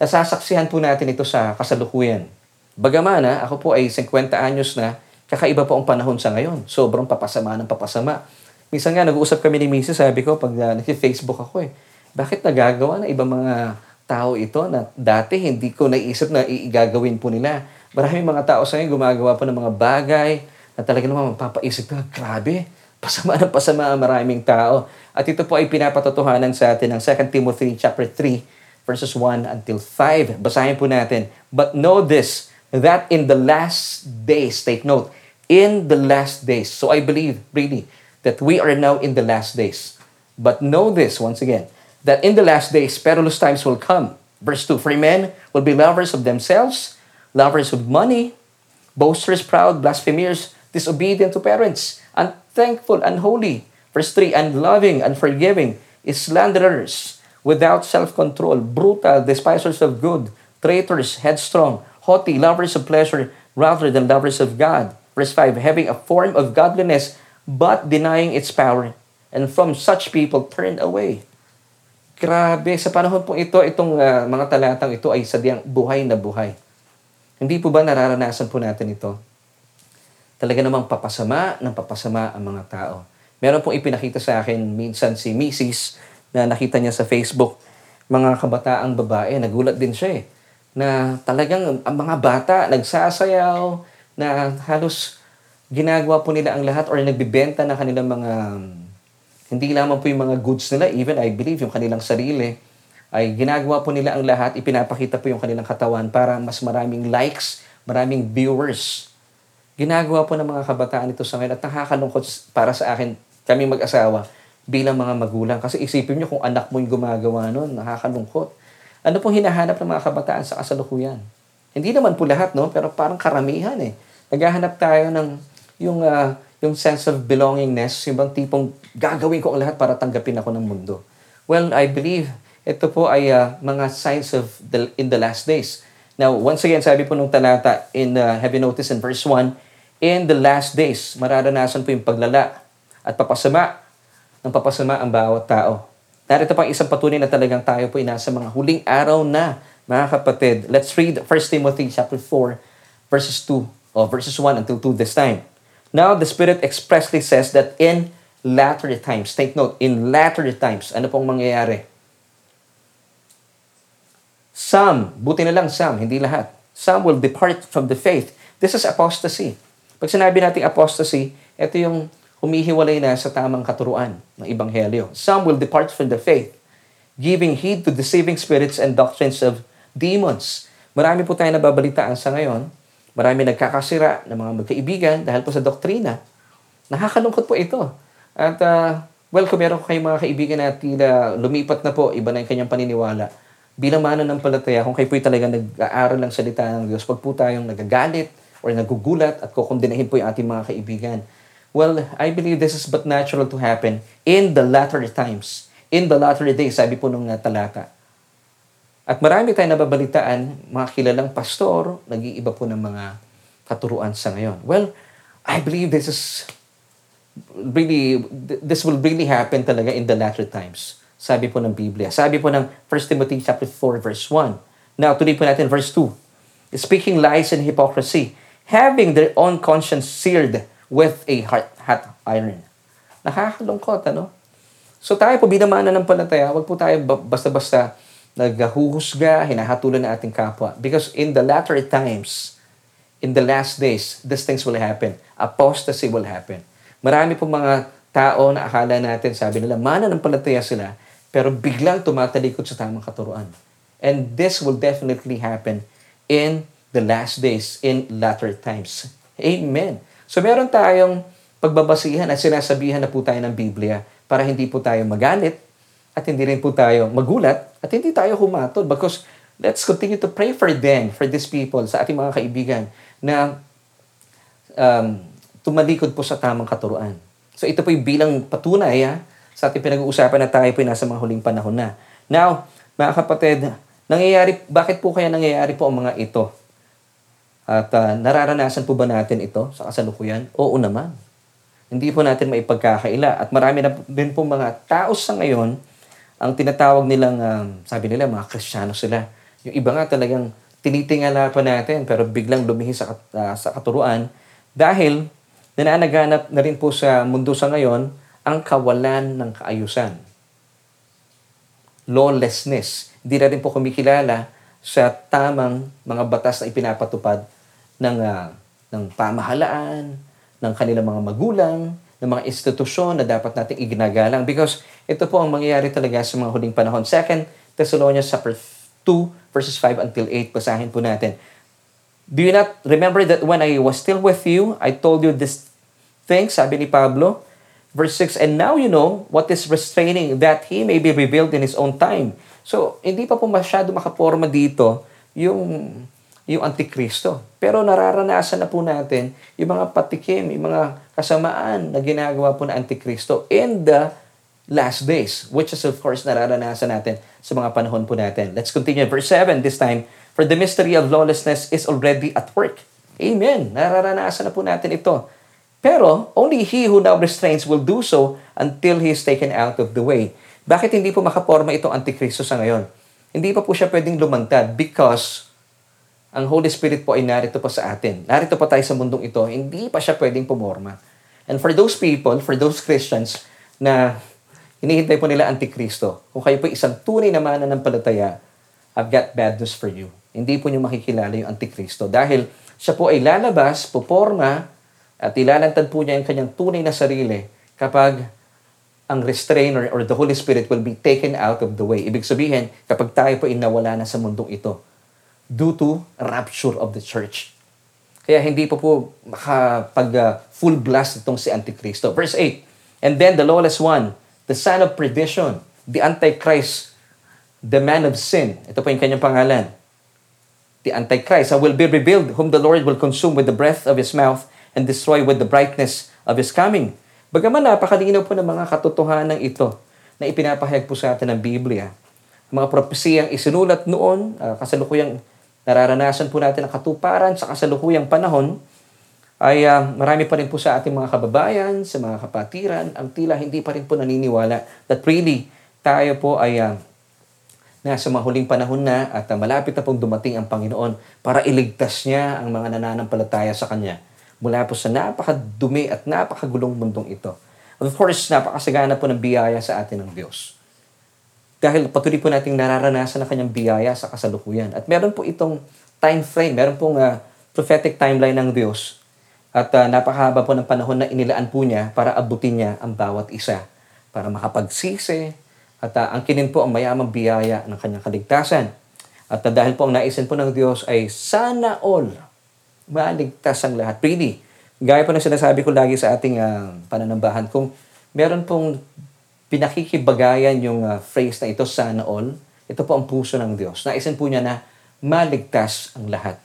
nasasaksihan po natin ito sa kasalukuyan. Bagaman, ako po ay 50 anyos na, kakaiba po ang panahon sa ngayon. Sobrang papasama ng papasama. Minsan nga, nag-uusap kami ni Mrs. Sabi ko, pag uh, nag-Facebook ako eh, bakit nagagawa na ibang mga tao ito na dati hindi ko naisip na igagawin po nila. Maraming mga tao sa ngayon gumagawa po ng mga bagay na talaga naman mapapaisip ka, grabe, pasama na pasama ang maraming tao. At ito po ay pinapatotohanan sa atin ng 2 Timothy chapter 3 verses 1 until 5. Basahin po natin. But know this, that in the last days, take note, in the last days. So I believe, really, that we are now in the last days. But know this, once again, that in the last days perilous times will come. Verse 2 For men will be lovers of themselves, lovers of money, boasters, proud, blasphemers, disobedient to parents, unthankful, unholy. Verse 3 Unloving, unforgiving, slanderers, without self control, brutal, despisers of good, traitors, headstrong, haughty, lovers of pleasure rather than lovers of God. Verse 5 Having a form of godliness, but denying its power, and from such people turn away. Grabe, sa panahon po ito, itong uh, mga talatang ito ay sadyang buhay na buhay. Hindi po ba nararanasan po natin ito? Talaga namang papasama ng papasama ang mga tao. Meron pong ipinakita sa akin minsan si Mrs. na nakita niya sa Facebook, mga kabataang babae, nagulat din siya eh, na talagang ang mga bata nagsasayaw, na halos ginagawa po nila ang lahat or nagbibenta ng kanilang mga hindi lamang po yung mga goods nila, even I believe yung kanilang sarili, ay ginagawa po nila ang lahat, ipinapakita po yung kanilang katawan para mas maraming likes, maraming viewers. Ginagawa po ng mga kabataan ito sa ngayon at nakakalungkot para sa akin, kami mag-asawa, bilang mga magulang. Kasi isipin nyo kung anak mo yung gumagawa nun, nakakalungkot. Ano pong hinahanap ng mga kabataan sa kasalukuyan? Hindi naman po lahat, no? Pero parang karamihan eh. Naghahanap tayo ng yung, uh, yung sense of belongingness, yung bang tipong gagawin ko ang lahat para tanggapin ako ng mundo. Well, I believe ito po ay uh, mga signs of the, in the last days. Now, once again, sabi po nung talata in uh, have you noticed in verse 1, in the last days, mararanasan po yung paglala at papasama ng papasama ang bawat tao. Narito pang isang patunay na talagang tayo po ay nasa mga huling araw na, mga kapatid. Let's read 1 Timothy chapter 4, verses 2, or verses 1 until 2 this time. Now, the Spirit expressly says that in latter times, take note, in latter times, ano pong mangyayari? Some, buti na lang some, hindi lahat. Some will depart from the faith. This is apostasy. Pag sinabi natin apostasy, ito yung humihiwalay na sa tamang katuruan ng Ebanghelyo. Some will depart from the faith, giving heed to deceiving spirits and doctrines of demons. Marami po tayo nababalitaan sa ngayon. Marami nagkakasira ng mga magkaibigan dahil po sa doktrina. Nakakalungkot po ito. At uh, well, kung meron kayong mga kaibigan na tila lumipat na po, iba na yung kanyang paniniwala, bilang mananampalataya, kung kayo po'y talaga nag-aaral ng salita ng Diyos, pag po tayong nagagalit or nagugulat at kukundinahin po yung ating mga kaibigan, well, I believe this is but natural to happen in the latter times. In the latter days, sabi po nung talata. At marami tayong nababalitaan, mga kilalang pastor, nag-iiba po ng mga katuruan sa ngayon. Well, I believe this is really, this will really happen talaga in the latter times. Sabi po ng Biblia. Sabi po ng 1 Timothy chapter 4 verse 1. Now, tuloy po natin verse 2. Speaking lies and hypocrisy, having their own conscience seared with a hot, hot iron. Nakakalungkot, ano? So tayo po bilang mananampalataya, wag po tayo basta-basta naghuhusga, hinahatulan ng ating kapwa. Because in the latter times, in the last days, these things will happen. Apostasy will happen. Marami po mga tao na akala natin, sabi nila, mananampalataya sila, pero biglang tumatalikod sa tamang katuruan. And this will definitely happen in the last days, in latter times. Amen. So meron tayong pagbabasihan at sinasabihan na po tayo ng Biblia para hindi po tayo magalit at hindi rin po tayo magulat at hindi tayo humatol because let's continue to pray for them, for these people, sa ating mga kaibigan na um, tumalikod po sa tamang katuruan. So ito po yung bilang patunay ha, sa ating pinag-uusapan na tayo po nasa mga huling panahon na. Now, mga kapatid, nangyayari, bakit po kaya nangyayari po ang mga ito? At uh, nararanasan po ba natin ito sa kasalukuyan? Oo naman. Hindi po natin maipagkakaila. At marami na din po mga tao sa ngayon ang tinatawag nilang, um, sabi nila, mga kristyano sila. Yung iba nga talagang tinitingala pa natin pero biglang lumihis sa, uh, sa katuruan dahil nananaganap na rin po sa mundo sa ngayon ang kawalan ng kaayusan. Lawlessness. Hindi na rin po kumikilala sa tamang mga batas na ipinapatupad ng, uh, ng pamahalaan, ng kanilang mga magulang, ng mga institusyon na dapat nating iginagalang because ito po ang mangyayari talaga sa mga huling panahon. Second, Thessalonians chapter 2 verses 5 until 8 basahin po natin. Do you not remember that when I was still with you, I told you this thing, sabi ni Pablo, Verse 6, And now you know what is restraining that He may be revealed in His own time. So, hindi pa po masyado makaporma dito yung, yung Antikristo. Pero nararanasan na po natin yung mga patikim, yung mga kasamaan na ginagawa po ng Antikristo in the last days, which is of course nararanasan natin sa mga panahon po natin. Let's continue. Verse 7 this time, For the mystery of lawlessness is already at work. Amen. Nararanasan na po natin ito pero, only he who now restrains will do so until he is taken out of the way. Bakit hindi po makaporma itong Antikristo sa ngayon? Hindi pa po siya pwedeng lumantad because ang Holy Spirit po ay narito pa sa atin. Narito pa tayo sa mundong ito, hindi pa siya pwedeng pumorma. And for those people, for those Christians na hinihintay po nila Antikristo, kung kayo po isang tunay na mananampalataya, I've got bad news for you. Hindi po niyo makikilala yung Antikristo dahil siya po ay lalabas, puporma, at ilalantad po niya ang kanyang tunay na sarili kapag ang restrainer or the Holy Spirit will be taken out of the way. Ibig sabihin, kapag tayo po inawala na sa mundong ito due to rapture of the church. Kaya hindi pa po makapag uh, full blast itong si Antikristo. Verse 8, And then the lawless one, the son of perdition, the Antichrist, the man of sin. Ito po yung kanyang pangalan. the Antichrist, will be revealed, whom the Lord will consume with the breath of His mouth and destroy with the brightness of His coming. Bagaman napakalinaw po ng mga katotohanan ito na ipinapahayag po sa atin ng Biblia. Mga propesiyang isinulat noon, uh, kasalukuyang nararanasan po natin ang katuparan sa kasalukuyang panahon, ay uh, marami pa rin po sa ating mga kababayan, sa mga kapatiran, ang tila hindi pa rin po naniniwala that really tayo po ay uh, nasa mahuling panahon na at uh, malapit na pong dumating ang Panginoon para iligtas niya ang mga nananampalataya sa Kanya mula po sa napakadumi at napakagulong mundong ito. Of course, napakasagana po ng biyaya sa atin ng Diyos. Dahil patuloy po nating nararanasan ang kanyang biyaya sa kasalukuyan. At meron po itong time frame, meron pong uh, prophetic timeline ng Diyos. At uh, napakahaba po ng panahon na inilaan po niya para abutin niya ang bawat isa. Para makapagsisi at uh, angkinin po ang mayamang biyaya ng kanyang kaligtasan. At uh, dahil po ang naisin po ng Diyos ay sana all maligtas ang lahat. Really, gaya po na sinasabi ko lagi sa ating uh, pananambahan, kung meron pong pinakikibagayan yung uh, phrase na ito, sana all, ito po ang puso ng Diyos. Naisin po niya na maligtas ang lahat.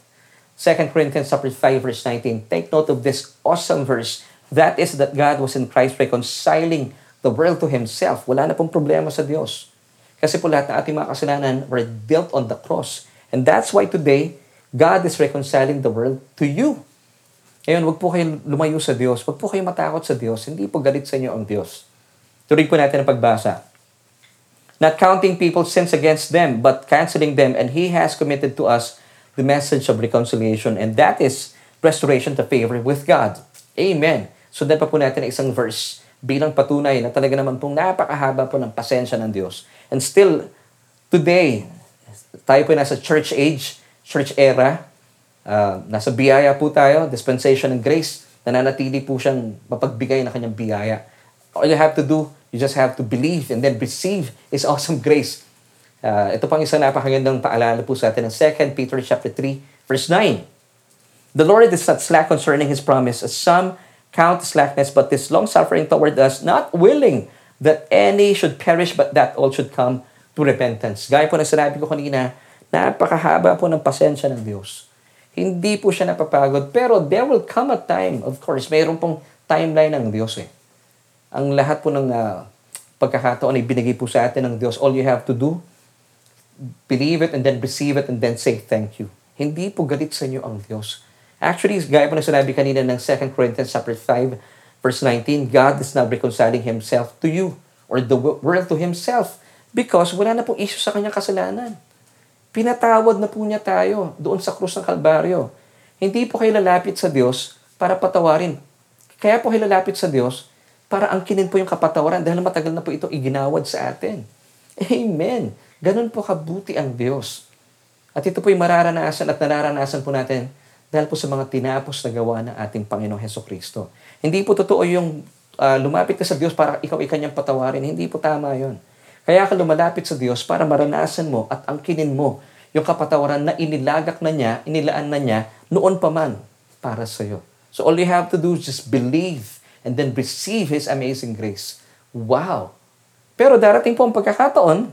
2 Corinthians 5 verse 19, take note of this awesome verse. That is that God was in Christ reconciling the world to Himself. Wala na pong problema sa Diyos. Kasi po lahat ng ating mga kasalanan were built on the cross. And that's why today, God is reconciling the world to you. Ngayon, wag po kayong lumayo sa Diyos. Wag po kayong matakot sa Diyos. Hindi po galit sa inyo ang Diyos. Tuloy po natin ang pagbasa. Not counting people's sins against them, but canceling them. And He has committed to us the message of reconciliation. And that is restoration to favor with God. Amen. Sundan pa po natin ang isang verse bilang patunay na talaga naman pong napakahaba po ng pasensya ng Diyos. And still, today, tayo po nasa church age, church era, uh, nasa biyaya po tayo, dispensation ng grace, nananatili po siyang mapagbigay ng kanyang biyaya. All you have to do, you just have to believe and then receive His awesome grace. Uh, ito pang isang napakagandang paalala po sa atin ng 2 Peter chapter 3, verse 9. The Lord is not slack concerning His promise, as some count slackness, but is long-suffering toward us, not willing that any should perish, but that all should come to repentance. Gaya po na sinabi ko kanina, Napakahaba po ng pasensya ng Diyos. Hindi po siya napapagod. Pero there will come a time, of course, mayroon pong timeline ng Diyos eh. Ang lahat po ng uh, pagkakataon ay binigay po sa atin ng Diyos. All you have to do, believe it and then receive it and then say thank you. Hindi po galit sa inyo ang Diyos. Actually, gaya po na sinabi kanina ng 2 Corinthians chapter 5, verse 19, God is now reconciling Himself to you or the world to Himself because wala na pong issue sa kanyang kasalanan. Pinatawad na po niya tayo doon sa krus ng Kalbaryo. Hindi po kayo lalapit sa Diyos para patawarin. Kaya po kayo lalapit sa Diyos para angkinin po yung kapatawaran dahil matagal na po ito iginawad sa atin. Amen. Ganun po kabuti ang Diyos. At ito po yung mararanasan at nararanasan po natin dahil po sa mga tinapos na gawa ng ating Panginoong Heso Kristo. Hindi po totoo yung uh, lumapit ka sa Diyos para ikaw ikanyang patawarin. Hindi po tama yon. Kaya ka lumalapit sa Diyos para maranasan mo at angkinin mo yung kapatawaran na inilagak na niya, inilaan na niya noon pa man para sa iyo. So all you have to do is just believe and then receive His amazing grace. Wow! Pero darating po ang pagkakataon,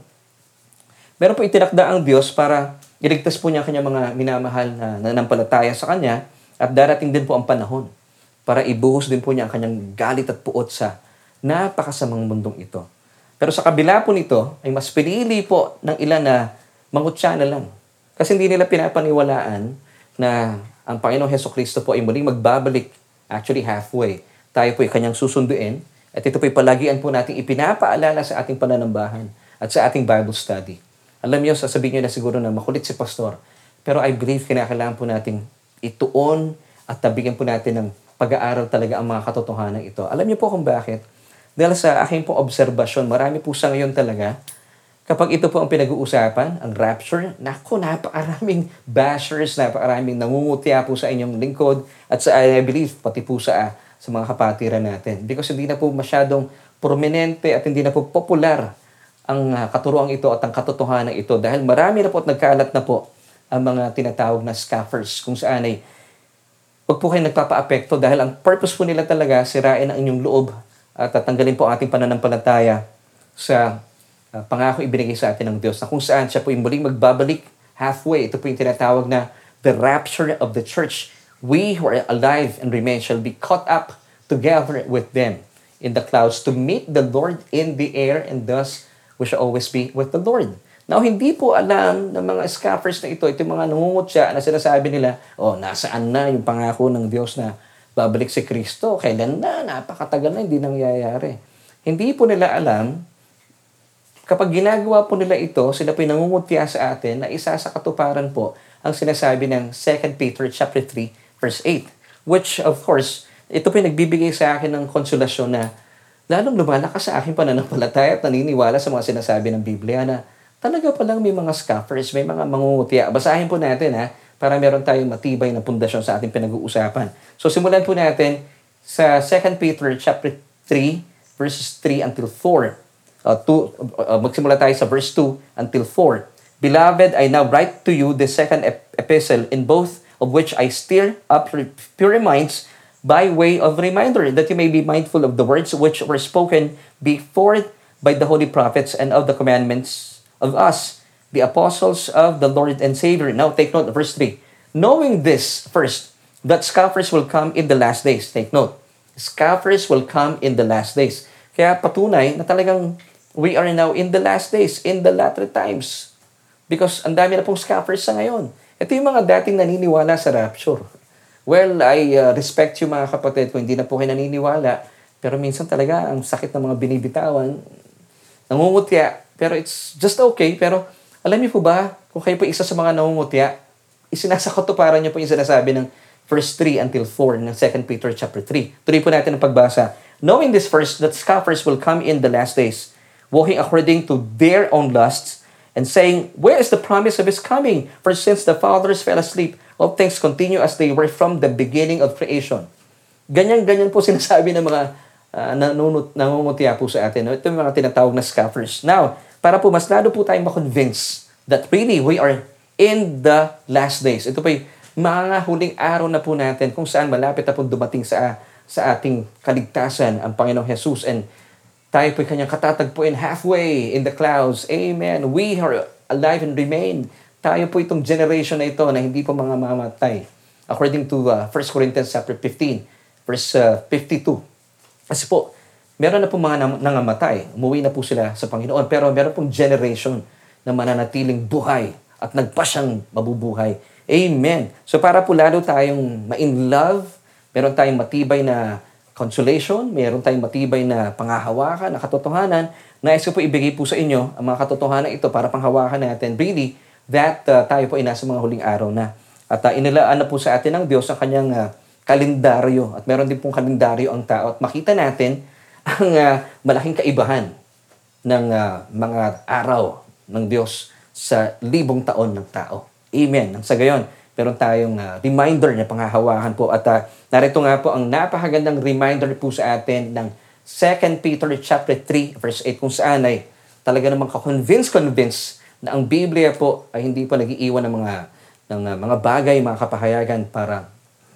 meron po itinakda ang Diyos para iligtas po niya ang kanyang mga minamahal na nanampalataya sa Kanya at darating din po ang panahon para ibuhos din po niya ang kanyang galit at puot sa napakasamang mundong ito. Pero sa kabila po nito, ay mas pinili po ng ilan na mangutya na lang. Kasi hindi nila pinapaniwalaan na ang Panginoong Heso Kristo po ay muling magbabalik, actually halfway. Tayo po ay kanyang susunduin. At ito po ay palagian po natin ipinapaalala sa ating pananambahan at sa ating Bible study. Alam niyo, sasabihin niyo na siguro na makulit si Pastor. Pero I believe kinakailangan po natin ituon at tabigyan po natin ng pag-aaral talaga ang mga katotohanan ito. Alam niyo po kung bakit? Dahil sa aking pong obserbasyon, marami po sa ngayon talaga, kapag ito po ang pinag-uusapan, ang rapture, naku, napakaraming (laughs) bashers, napakaraming nangungutya po sa inyong lingkod, at sa, I believe, pati po sa, sa mga kapatiran natin. Because hindi na po masyadong prominente at hindi na po popular ang uh, katuroang ito at ang katotohanan ito dahil marami na po at nagkalat na po ang mga tinatawag na scoffers kung saan ay huwag po kayo nagpapa-apekto dahil ang purpose po nila talaga sirain ang inyong loob at tatanggalin po ang ating pananampalataya sa uh, pangako ibinigay sa atin ng Diyos na kung saan siya po yung muling magbabalik halfway. Ito po yung tinatawag na the rapture of the church. We who are alive and remain shall be caught up together with them in the clouds to meet the Lord in the air and thus we shall always be with the Lord. Now, hindi po alam ng mga scoffers na ito, ito yung mga nangungutya na sinasabi nila, oh, nasaan na yung pangako ng Diyos na babalik si Kristo? Kailan na? Napakatagal na, hindi nangyayari. Hindi po nila alam, kapag ginagawa po nila ito, sila po nangungutya sa atin na isa sa katuparan po ang sinasabi ng 2 Peter chapter 3 verse 8. Which, of course, ito po yung nagbibigay sa akin ng konsolasyon na lalong lumalakas sa aking pananampalataya at naniniwala sa mga sinasabi ng Biblia na talaga palang may mga scoffers, may mga mangungutya. Basahin po natin ha, para meron tayong matibay na pundasyon sa ating pinag-uusapan. So simulan po natin sa 2 Peter chapter 3 verses 3 until 4. Uh, two, uh, magsimula tayo sa verse 2 until 4. Beloved, I now write to you the second ep- epistle in both of which I stir up pure minds by way of reminder that you may be mindful of the words which were spoken before by the holy prophets and of the commandments of us, the apostles of the Lord and Savior. Now take note, verse 3. Knowing this first, that scoffers will come in the last days. Take note. Scoffers will come in the last days. Kaya patunay na talagang we are now in the last days, in the latter times. Because ang dami na pong scoffers sa ngayon. Ito yung mga dating naniniwala sa rapture. Well, I uh, respect you mga kapatid kung hindi na po kayo naniniwala. Pero minsan talaga, ang sakit ng mga binibitawan, nangungutya, pero it's just okay. Pero alam niyo po ba, kung kayo po isa sa mga nangungutya, isinasakatuparan niyo po yung sinasabi ng verse 3 until 4 ng 2 Peter chapter 3. Tuloy po natin ang pagbasa. Knowing this first, that scoffers will come in the last days, walking according to their own lusts, and saying, Where is the promise of his coming? For since the fathers fell asleep, all things continue as they were from the beginning of creation. Ganyan-ganyan po (laughs) sinasabi ng mga uh, nanunut, nangungutya po sa atin. Ito yung mga tinatawag na scoffers. Now, para po mas lalo po tayong makonvince that really we are in the last days. Ito po yung mga huling araw na po natin kung saan malapit na po dumating sa sa ating kaligtasan ang Panginoong Jesus and tayo po kanyang katatagpuin halfway in the clouds. Amen. We are alive and remain. Tayo po itong generation na ito na hindi po mga mamatay. According to uh, 1 Corinthians chapter 15, verse uh, 52. Kasi po, meron na po mga nangamatay. Umuwi na po sila sa Panginoon. Pero meron pong generation na mananatiling buhay at nagpa siyang mabubuhay. Amen. So para po lalo tayong ma-in love, meron tayong matibay na consolation, meron tayong matibay na pangahawakan, na katotohanan, nais ko po ibigay po sa inyo ang mga katotohanan ito para panghawakan natin really that uh, tayo po ay nasa mga huling araw na. At uh, inilaan na po sa atin ng Diyos ang kanyang uh, kalendaryo. At meron din pong kalendaryo ang tao. At makita natin ang uh, malaking kaibahan ng uh, mga araw ng Diyos sa libong taon ng tao. Amen. Nang sa gayon, meron tayong uh, reminder na panghahawakan po. At uh, narito nga po ang napakagandang reminder po sa atin ng 2 Peter chapter 3 verse 8 kung saan ay talaga namang ka-convince convince na ang Biblia po ay hindi po nag-iiwan ng mga ng uh, mga bagay, mga kapahayagan para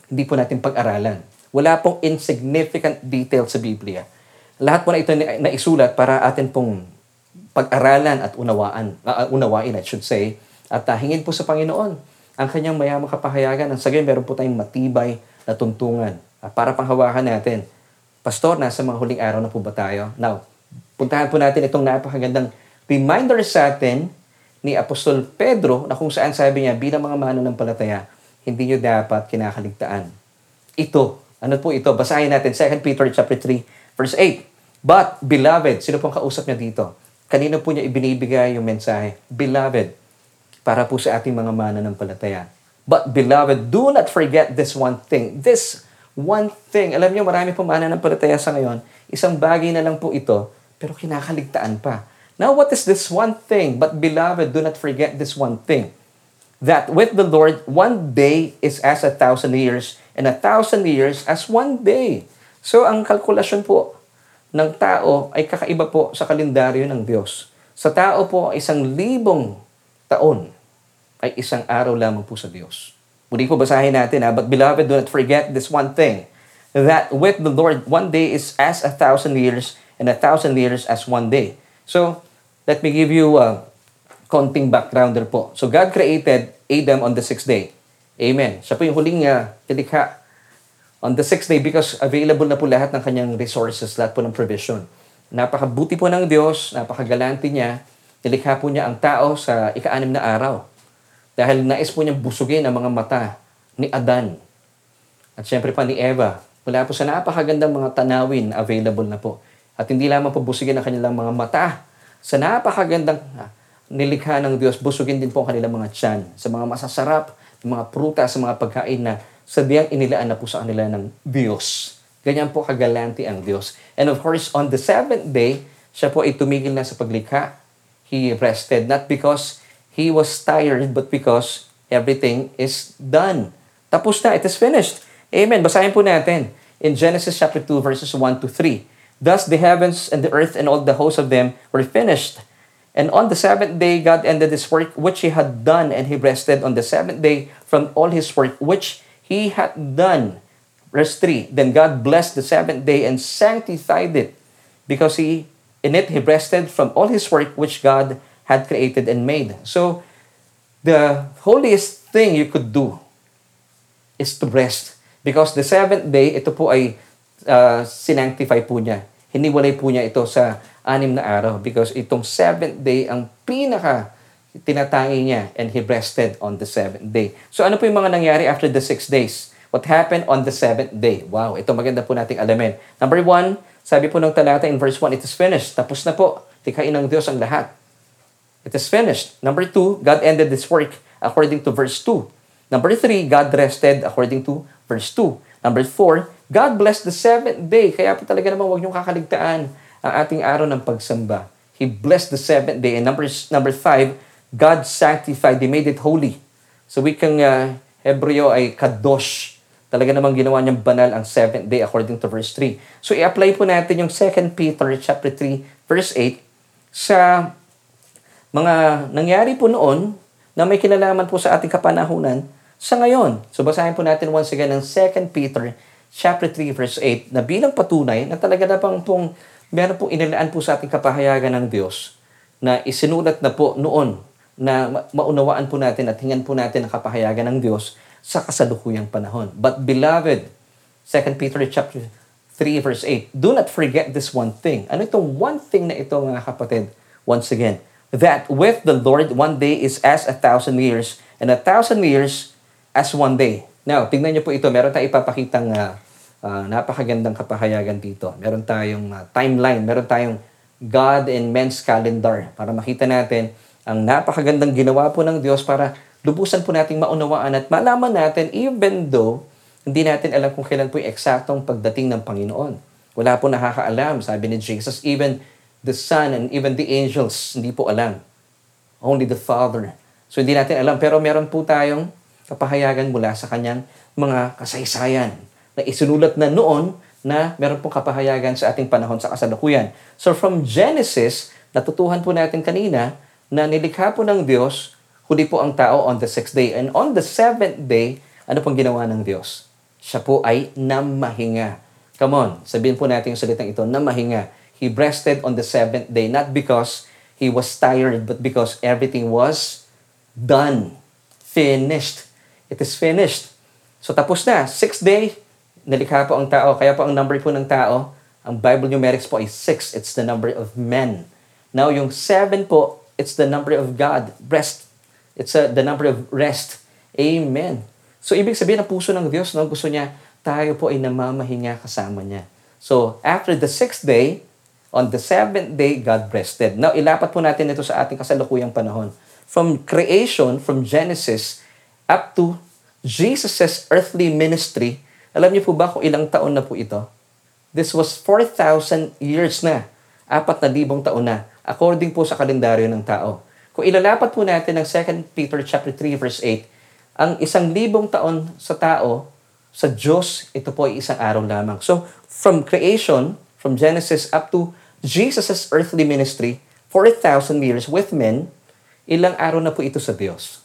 hindi po natin pag-aralan. Wala pong insignificant detail sa Biblia. Lahat po na ito na isulat para atin pong pag-aralan at unawaan, uh, unawain, I should say, at uh, hingin po sa Panginoon ang kanyang mayamang kapahayagan. Ang sagay, meron po tayong matibay na tuntungan uh, para panghawakan natin. Pastor, nasa mga huling araw na po ba tayo? Now, puntahan po natin itong napakagandang reminder sa atin ni Apostol Pedro na kung saan sabi niya, bilang mga mananampalataya, hindi nyo dapat kinakaligtaan. Ito, ano po ito? Basahin natin 2 Peter chapter 3 verse 8. But, beloved, sino pong kausap niya dito? Kanino po niya ibinibigay yung mensahe? Beloved, para po sa ating mga mananampalataya. But, beloved, do not forget this one thing. This one thing. Alam niyo, marami pong mananampalataya sa ngayon. Isang bagay na lang po ito, pero kinakaligtaan pa. Now, what is this one thing? But, beloved, do not forget this one thing that with the Lord, one day is as a thousand years, and a thousand years as one day. So, ang kalkulasyon po ng tao ay kakaiba po sa kalendaryo ng Diyos. Sa tao po, isang libong taon ay isang araw lamang po sa Diyos. Muli po basahin natin, ha? But beloved, do not forget this one thing, that with the Lord, one day is as a thousand years, and a thousand years as one day. So, let me give you uh, konting backgrounder po. So God created Adam on the sixth day. Amen. Siya po yung huling uh, on the sixth day because available na po lahat ng kanyang resources, lahat po ng provision. Napakabuti po ng Diyos, napakagalante niya, nilikha po niya ang tao sa ika-anim na araw. Dahil nais po niyang busugin ang mga mata ni Adan. At syempre pa ni Eva. Wala po sa napakagandang mga tanawin available na po. At hindi lamang po busugin ang kanilang mga mata. Sa napakagandang ah, nilikha ng Diyos, busugin din po ang kanilang mga tiyan. Sa mga masasarap, mga prutas, sa mga pagkain na sabiang inilaan na po sa kanila ng Diyos. Ganyan po kagalante ang Diyos. And of course, on the seventh day, siya po ay tumigil na sa paglikha. He rested, not because he was tired, but because everything is done. Tapos na, it is finished. Amen. Basahin po natin in Genesis chapter 2, verses 1 to 3. Thus the heavens and the earth and all the hosts of them were finished. And on the seventh day, God ended his work which he had done, and he rested on the seventh day from all his work which he had done. Verse 3, Then God blessed the seventh day and sanctified it, because he in it he rested from all his work which God had created and made. So, the holiest thing you could do is to rest. Because the seventh day, ito po ay uh, sinanctify po niya. Hiniwalay po niya ito sa anim na araw because itong seventh day ang pinaka tinatangi niya and he rested on the seventh day. So ano po yung mga nangyari after the six days? What happened on the seventh day? Wow, ito maganda po nating alamin. Number one, sabi po ng talata in verse 1, it is finished. Tapos na po. Tikain ng Diyos ang lahat. It is finished. Number two, God ended this work according to verse 2. Number three, God rested according to verse 2. Number four, God blessed the seventh day. Kaya po talaga naman huwag niyong kakaligtaan ang ating araw ng pagsamba. He blessed the seventh day. And number, number five, God sanctified. He made it holy. So we can, uh, Hebreo ay kadosh. Talaga namang ginawa niyang banal ang seventh day according to verse 3. So i-apply po natin yung 2 Peter chapter 3 verse 8 sa mga nangyari po noon na may kinalaman po sa ating kapanahunan sa ngayon. So basahin po natin once again ang 2 Peter chapter 3 verse 8 na bilang patunay na talaga na pang pong meron pong inilaan po sa ating kapahayagan ng Diyos na isinulat na po noon na maunawaan po natin at hingan po natin ang kapahayagan ng Diyos sa kasalukuyang panahon. But beloved, 2 Peter chapter 3 verse 8, do not forget this one thing. Ano itong one thing na ito mga kapatid? Once again, that with the Lord, one day is as a thousand years, and a thousand years as one day. Now, tingnan niyo po ito. Meron tayong ipapakitang uh, uh, napakagandang kapahayagan dito. Meron tayong uh, timeline. Meron tayong God and Men's Calendar para makita natin ang napakagandang ginawa po ng Diyos para lubusan po nating maunawaan at malaman natin even though hindi natin alam kung kailan po yung eksaktong pagdating ng Panginoon. Wala po nakakaalam, sabi ni Jesus, even the Son and even the angels, hindi po alam. Only the Father. So hindi natin alam, pero meron po tayong kapahayagan mula sa kanyang mga kasaysayan na isinulat na noon na meron pong kapahayagan sa ating panahon sa kasalukuyan. So from Genesis, natutuhan po natin kanina na nilikha po ng Diyos huli po ang tao on the sixth day. And on the seventh day, ano pong ginawa ng Diyos? Siya po ay namahinga. Come on, sabihin po natin yung salitang ito, namahinga. He rested on the seventh day, not because he was tired, but because everything was done. Finished. It is finished. So tapos na. Sixth day, nalikha po ang tao. Kaya po ang number po ng tao, ang Bible numerics po ay six. It's the number of men. Now, yung seven po, it's the number of God. Rest It's a, the number of rest. Amen. So, ibig sabihin ng puso ng Diyos, no, gusto niya, tayo po ay namamahinga kasama niya. So, after the sixth day, on the seventh day, God rested. Now, ilapat po natin ito sa ating kasalukuyang panahon. From creation, from Genesis, up to Jesus' earthly ministry, alam niyo po ba kung ilang taon na po ito? This was 4,000 years na. Apat na libong taon na. According po sa kalendaryo ng tao. Kung ilalapat po natin ang 2 Peter chapter 3 verse 8, ang isang libong taon sa tao, sa Diyos, ito po ay isang araw lamang. So, from creation, from Genesis up to Jesus' earthly ministry, 4,000 years with men, ilang araw na po ito sa Diyos?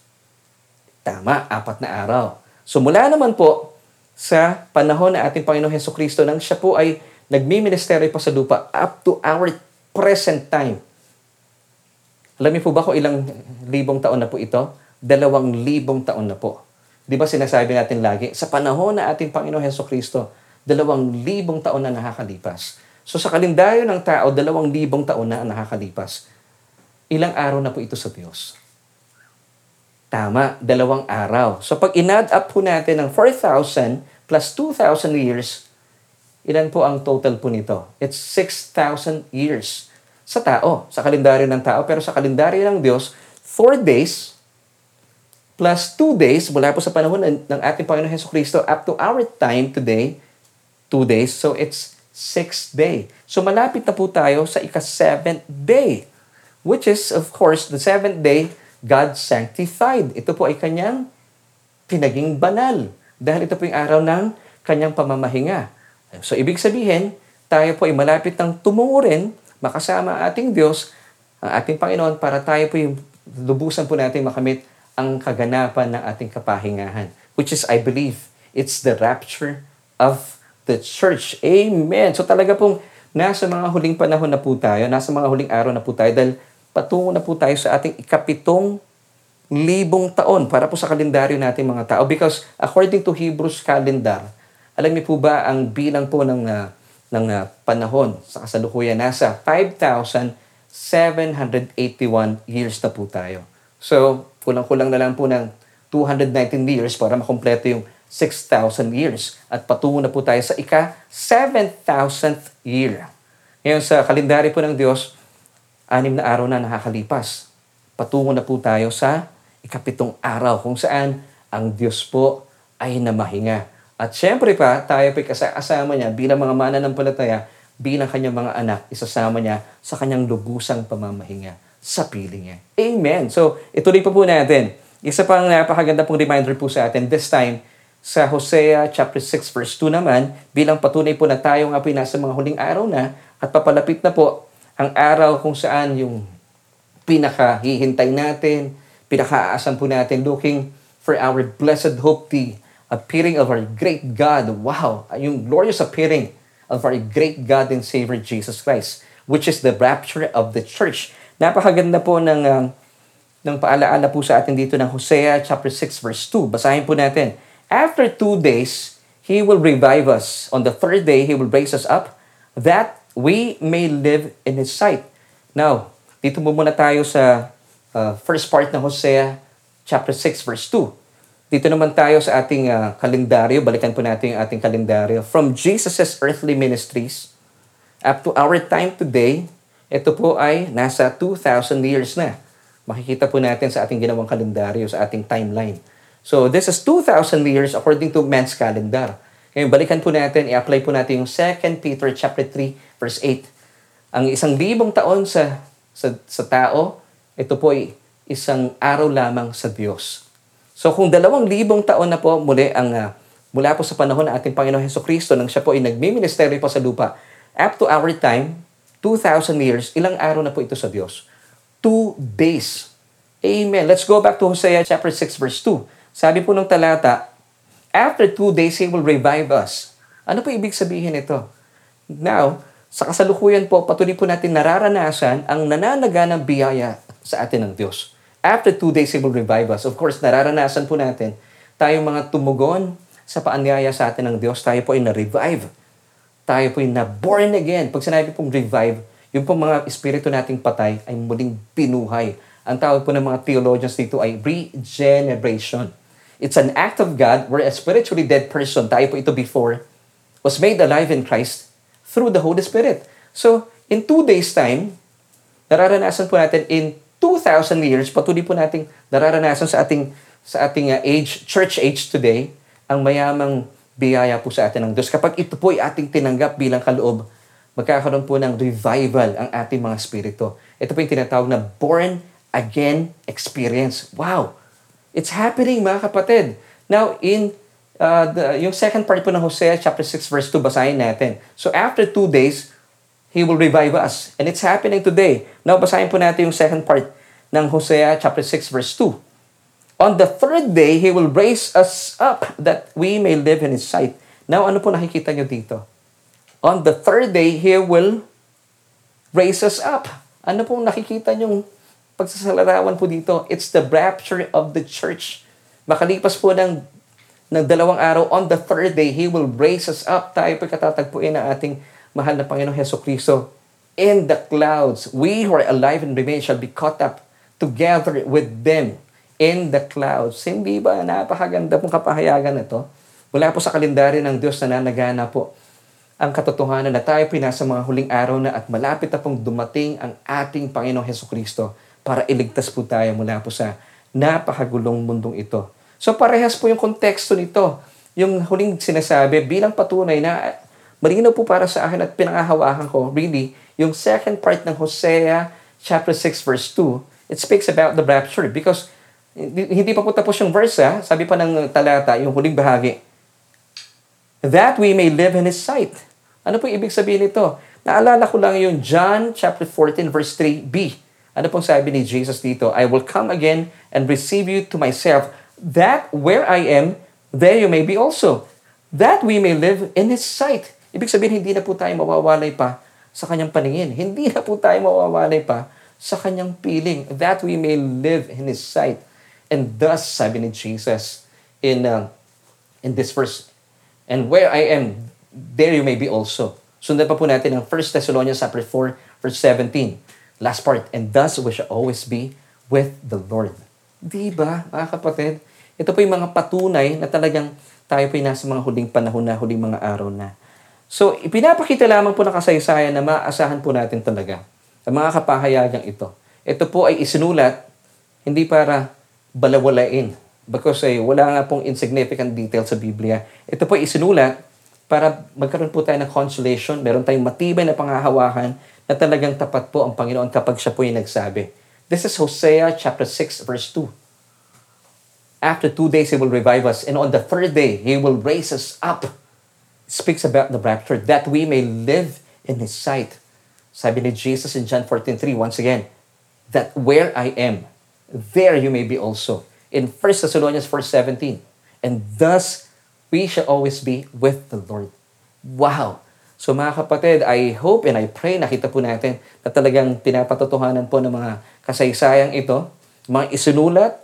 Tama, apat na araw. So mula naman po sa panahon na ating Panginoong Heso Kristo nang siya po ay nagmi-ministeryo pa sa lupa up to our present time Alam niyo po ba kung ilang libong taon na po ito? Dalawang libong taon na po. Di ba sinasabi natin lagi, sa panahon na ating Panginoon Heso Kristo, dalawang libong taon na nakakalipas. So sa kalendaryo ng tao, dalawang libong taon na nakakalipas. Ilang araw na po ito sa Diyos? Tama, dalawang araw. So pag in-add up po natin ng 4,000 plus 2,000 years, ilan po ang total po nito? It's 6,000 years sa tao, sa kalendaryo ng tao. Pero sa kalendaryo ng Diyos, 4 days plus 2 days mula po sa panahon ng ating Panginoon Heso Kristo up to our time today, 2 days. So it's 6th day. So malapit na po tayo sa ika-7th day, which is, of course, the 7th day, God sanctified. Ito po ay kanyang pinaging banal. Dahil ito po yung araw ng kanyang pamamahinga. So, ibig sabihin, tayo po ay malapit ng tumungo rin makasama ating Diyos, ang ating Panginoon, para tayo po yung lubusan po natin makamit ang kaganapan ng ating kapahingahan. Which is, I believe, it's the rapture of the church. Amen. So talaga pong nasa mga huling panahon na po tayo, nasa mga huling araw na po tayo, dahil patungo na po tayo sa ating ikapitong libong taon para po sa kalendaryo natin mga tao. Because according to Hebrews calendar, alam niyo po ba ang bilang po ng uh, ng uh, panahon sa kasalukuyan nasa 5,781 years na po tayo. So, kulang-kulang na lang po ng 219 years para makompleto yung 6,000 years. At patungo na po tayo sa ika 7,000th year. Ngayon sa kalendaryo po ng Diyos, anim na araw na nakakalipas. Patungo na po tayo sa ikapitong araw kung saan ang Diyos po ay namahinga. At syempre pa, tayo pa kasama niya bilang mga mananampalataya, bilang kanyang mga anak, isasama niya sa kanyang lubusang pamamahinga sa piling niya. Amen. So, ituloy pa po natin. Isa pang napakaganda pong reminder po sa atin, this time, sa Hosea chapter 6 verse 2 naman, bilang patunay po na tayo nga po nasa mga huling araw na at papalapit na po ang araw kung saan yung pinakahihintay natin, pinakaaasan po natin, looking for our blessed hope, the appearing of our great God. Wow! Yung glorious appearing of our great God and Savior Jesus Christ, which is the rapture of the church. Napakaganda po ng, uh, ng paalaala po sa atin dito ng Hosea chapter 6 verse 2. Basahin po natin. After two days, He will revive us. On the third day, He will raise us up, that we may live in His sight. Now, dito mo muna tayo sa uh, first part ng Hosea chapter 6 verse 2. Dito naman tayo sa ating uh, kalendaryo. Balikan po natin yung ating kalendaryo. From Jesus' earthly ministries up to our time today, ito po ay nasa 2,000 years na. Makikita po natin sa ating ginawang kalendaryo, sa ating timeline. So, this is 2,000 years according to man's calendar. Ngayon, balikan po natin, i-apply po natin yung 2 Peter chapter 3, verse 8. Ang isang libong taon sa, sa, sa tao, ito po ay isang araw lamang sa Diyos. So kung dalawang libong taon na po muli ang uh, mula po sa panahon ng ating Panginoon Heso Kristo nang siya po ay nagmi-ministeryo po sa lupa, up to our time, 2,000 years, ilang araw na po ito sa Diyos? Two days. Amen. Let's go back to Hosea chapter 6 verse 2. Sabi po ng talata, After two days, He will revive us. Ano po ibig sabihin ito? Now, sa kasalukuyan po, patuloy po natin nararanasan ang nananaga ng biyaya sa atin ng Diyos. After two days, He will revive us. Of course, nararanasan po natin, tayong mga tumugon sa paanyaya sa atin ng Diyos, tayo po ay na-revive. Tayo po ay na-born again. Pag sinabi pong revive, yung pong mga espiritu nating patay ay muling pinuhay. Ang tawag po ng mga theologians dito ay regeneration. It's an act of God where a spiritually dead person, tayo po ito before, was made alive in Christ through the Holy Spirit. So, in two days' time, nararanasan po natin in 2,000 years, patuloy po nating nararanasan sa ating sa ating uh, age, church age today, ang mayamang biyaya po sa atin ng Diyos. Kapag ito po ay ating tinanggap bilang kaloob, magkakaroon po ng revival ang ating mga spirito. Ito po yung tinatawag na born again experience. Wow! It's happening, mga kapatid. Now, in uh, the, yung second part po ng Hosea chapter 6 verse 2, basahin natin. So, after two days, He will revive us. And it's happening today. Now, basahin po natin yung second part ng Hosea chapter 6 verse 2. On the third day, He will raise us up that we may live in His sight. Now, ano po nakikita nyo dito? On the third day, He will raise us up. Ano po nakikita nyo pagsasalarawan po dito, it's the rapture of the church. Makalipas po ng, ng dalawang araw, on the third day, He will raise us up. Tayo po katatagpuin ng ating mahal na Panginoong Heso Kristo. In the clouds, we who are alive and remain shall be caught up together with them in the clouds. Hindi ba napakaganda pong kapahayagan na to? Mula po sa kalendaryo ng Diyos na nanagana po ang katotohanan na tayo pinasa mga huling araw na at malapit na pong dumating ang ating Panginoong Heso Kristo para iligtas po tayo mula po sa napakagulong mundong ito. So parehas po yung konteksto nito. Yung huling sinasabi bilang patunay na malinaw po para sa akin at pinangahawakan ko, really, yung second part ng Hosea chapter 6 verse 2, it speaks about the rapture because hindi pa po tapos yung verse, ha? sabi pa ng talata, yung huling bahagi, that we may live in His sight. Ano po ibig sabihin nito? Naalala ko lang yung John chapter 14 verse 3b. Ano pong sabi ni Jesus dito? I will come again and receive you to myself, that where I am, there you may be also. That we may live in His sight. Ibig sabihin, hindi na po tayo mawawalay pa sa kanyang paningin. Hindi na po tayo mawawalay pa sa kanyang piling. That we may live in His sight. And thus, sabi ni Jesus in, uh, in this verse, And where I am, there you may be also. Sundan pa po natin ang 1 Thessalonians chapter 4, verse 17. Last part, and thus we shall always be with the Lord. Di ba, mga kapatid? Ito po yung mga patunay na talagang tayo po yung nasa mga huling panahon na, huling mga araw na. So, ipinapakita lamang po na kasaysayan na maasahan po natin talaga ang mga kapahayagang ito. Ito po ay isinulat hindi para balawalain because ay wala nga pong insignificant detail sa Biblia. Ito po isinulat para magkaroon po tayo ng consolation, meron tayong matibay na panghahawakan na talagang tapat po ang Panginoon kapag siya po yung nagsabi. This is Hosea chapter 6 verse 2. After two days, He will revive us, and on the third day, He will raise us up. Speaks about the rapture, that we may live in His sight. Sabi ni Jesus in John 14.3, once again, that where I am, there you may be also in 1 Thessalonians 4.17. And thus, we shall always be with the Lord. Wow! So mga kapatid, I hope and I pray nakita po natin na talagang pinapatotohanan po ng mga kasaysayang ito, mga isinulat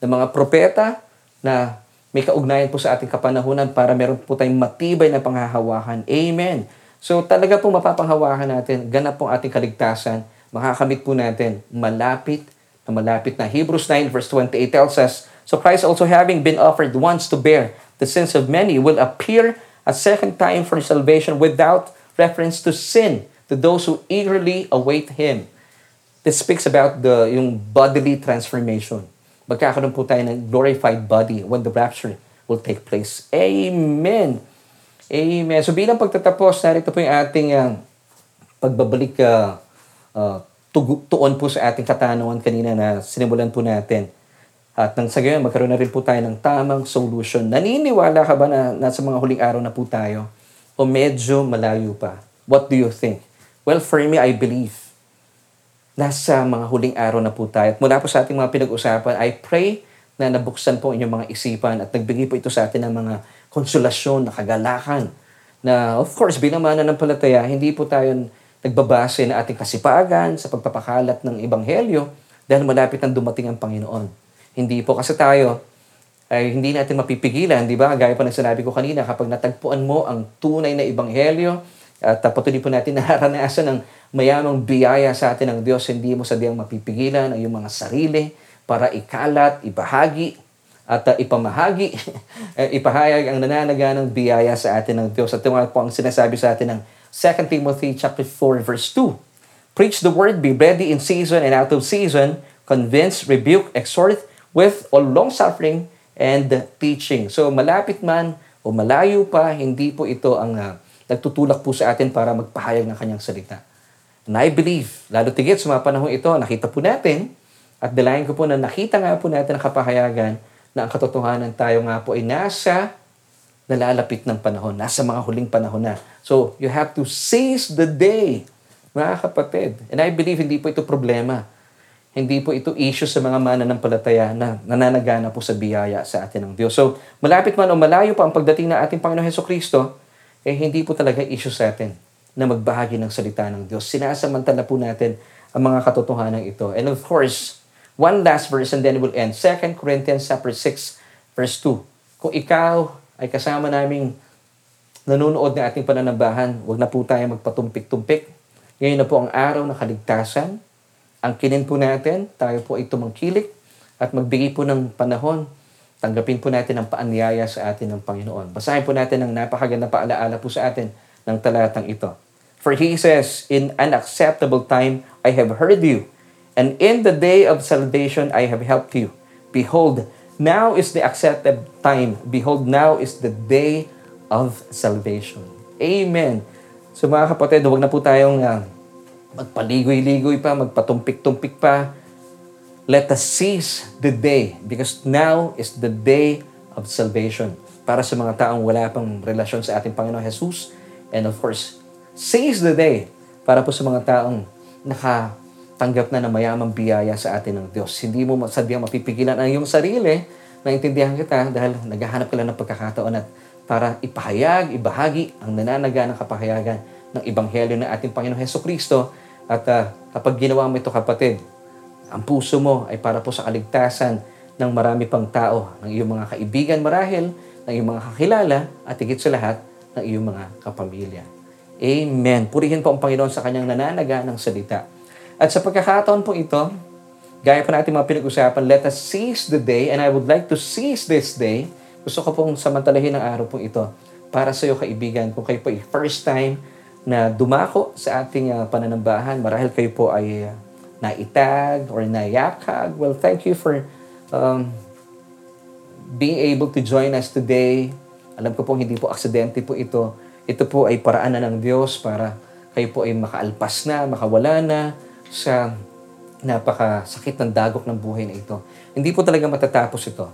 ng mga propeta na may kaugnayan po sa ating kapanahunan para meron po tayong matibay na panghahawakan. Amen. So talaga po mapapanghawakan natin, ganap po ating kaligtasan, makakamit po natin, malapit na malapit na. Hebrews 9 verse 28 tells us, So Christ also having been offered once to bear the sins of many will appear a second time for salvation without reference to sin to those who eagerly await Him. This speaks about the yung bodily transformation. Magkakaroon po tayo ng glorified body when the rapture will take place. Amen. Amen. So bilang pagtatapos, narito po yung ating uh, pagbabalik uh, uh, tuon po sa ating katanungan kanina na sinimulan po natin. At nang sa gayon, magkaroon na rin po tayo ng tamang solution. Naniniwala ka ba na nasa mga huling araw na po tayo? O medyo malayo pa? What do you think? Well, for me, I believe nasa mga huling araw na po tayo. At mula po sa ating mga pinag-usapan, I pray na nabuksan po inyong mga isipan at nagbigay po ito sa atin ng mga konsolasyon, nakagalakan. Na of course, bilang mananampalataya, hindi po tayo nagbabase na ating kasipagan sa pagpapakalat ng Ebanghelyo dahil malapit nang dumating ang Panginoon. Hindi po kasi tayo ay hindi natin mapipigilan, di ba? Gaya pa ng sinabi ko kanina, kapag natagpuan mo ang tunay na Ebanghelyo at uh, patuloy po natin (laughs) naranasan ng mayamang biyaya sa atin ng Diyos, hindi mo sadyang mapipigilan ang iyong mga sarili para ikalat, ibahagi, at uh, ipamahagi, (laughs) ipahayag ang nananaganang biyaya sa atin ng Diyos. At ito po ang sinasabi sa atin ng 2 Timothy chapter 4 verse 2. Preach the word, be ready in season and out of season, convince, rebuke, exhort with all long suffering and teaching. So malapit man o malayo pa, hindi po ito ang uh, nagtutulak po sa atin para magpahayag ng kanyang salita. And I believe, lalo tigit sa mga panahon ito, nakita po natin, at dalayan ko po na nakita nga po natin ang kapahayagan na ang katotohanan tayo nga po ay nasa nalalapit ng panahon, nasa mga huling panahon na. So, you have to seize the day, mga kapatid. And I believe hindi po ito problema. Hindi po ito issue sa mga mananampalataya na nananagana po sa biyaya sa atin ng Diyos. So, malapit man o malayo pa ang pagdating ng ating Panginoon Heso Kristo, eh hindi po talaga issue sa atin na magbahagi ng salita ng Diyos. Sinasamantala po natin ang mga katotohanan ito. And of course, one last verse and then we'll end. 2 Corinthians chapter 6 verse 2. Kung ikaw ay kasama naming nanonood ng ating pananambahan, huwag na po tayo magpatumpik-tumpik. Ngayon na po ang araw ng kaligtasan. Ang kinin po natin, tayo po ay tumangkilik at magbigay po ng panahon tanggapin po natin ang paanyaya sa atin ng Panginoon. Basahin po natin ang napakaganda paalaala po sa atin ng talatang ito. For he says, In an acceptable time I have heard you, and in the day of salvation I have helped you. Behold, now is the accepted time. Behold, now is the day of salvation. Amen. So mga kapatid, huwag na po tayong uh, magpaligoy-ligoy pa, magpatumpik-tumpik pa, let us seize the day because now is the day of salvation para sa mga taong wala pang relasyon sa ating Panginoon Jesus. And of course, seize the day para po sa mga taong nakatanggap na ng mayamang biyaya sa atin ng Diyos. Hindi mo sadyang mapipigilan ang iyong sarili, naintindihan kita dahil naghahanap ka lang ng pagkakataon at para ipahayag, ibahagi ang nananaga ng kapahayagan ng Ebanghelyo ng ating Panginoon Heso Kristo. At uh, kapag ginawa mo ito kapatid, ang puso mo ay para po sa kaligtasan ng marami pang tao, ng iyong mga kaibigan marahil, ng iyong mga kakilala, at higit sa lahat, ng iyong mga kapamilya. Amen. Purihin po ang Panginoon sa kanyang nananaga ng salita. At sa pagkakataon po ito, gaya pa natin mga pinag-usapan, let us seize the day, and I would like to seize this day. Gusto ko pong samantalahin ang araw pong ito para sa iyo kaibigan. Kung kayo po first time na dumako sa ating uh, pananambahan, marahil kayo po ay uh, naitag or nayakag. Well, thank you for um, being able to join us today. Alam ko po hindi po aksidente po ito. Ito po ay paraan na ng Diyos para kayo po ay makaalpas na, makawala na sa napakasakit ng dagok ng buhay na ito. Hindi po talaga matatapos ito.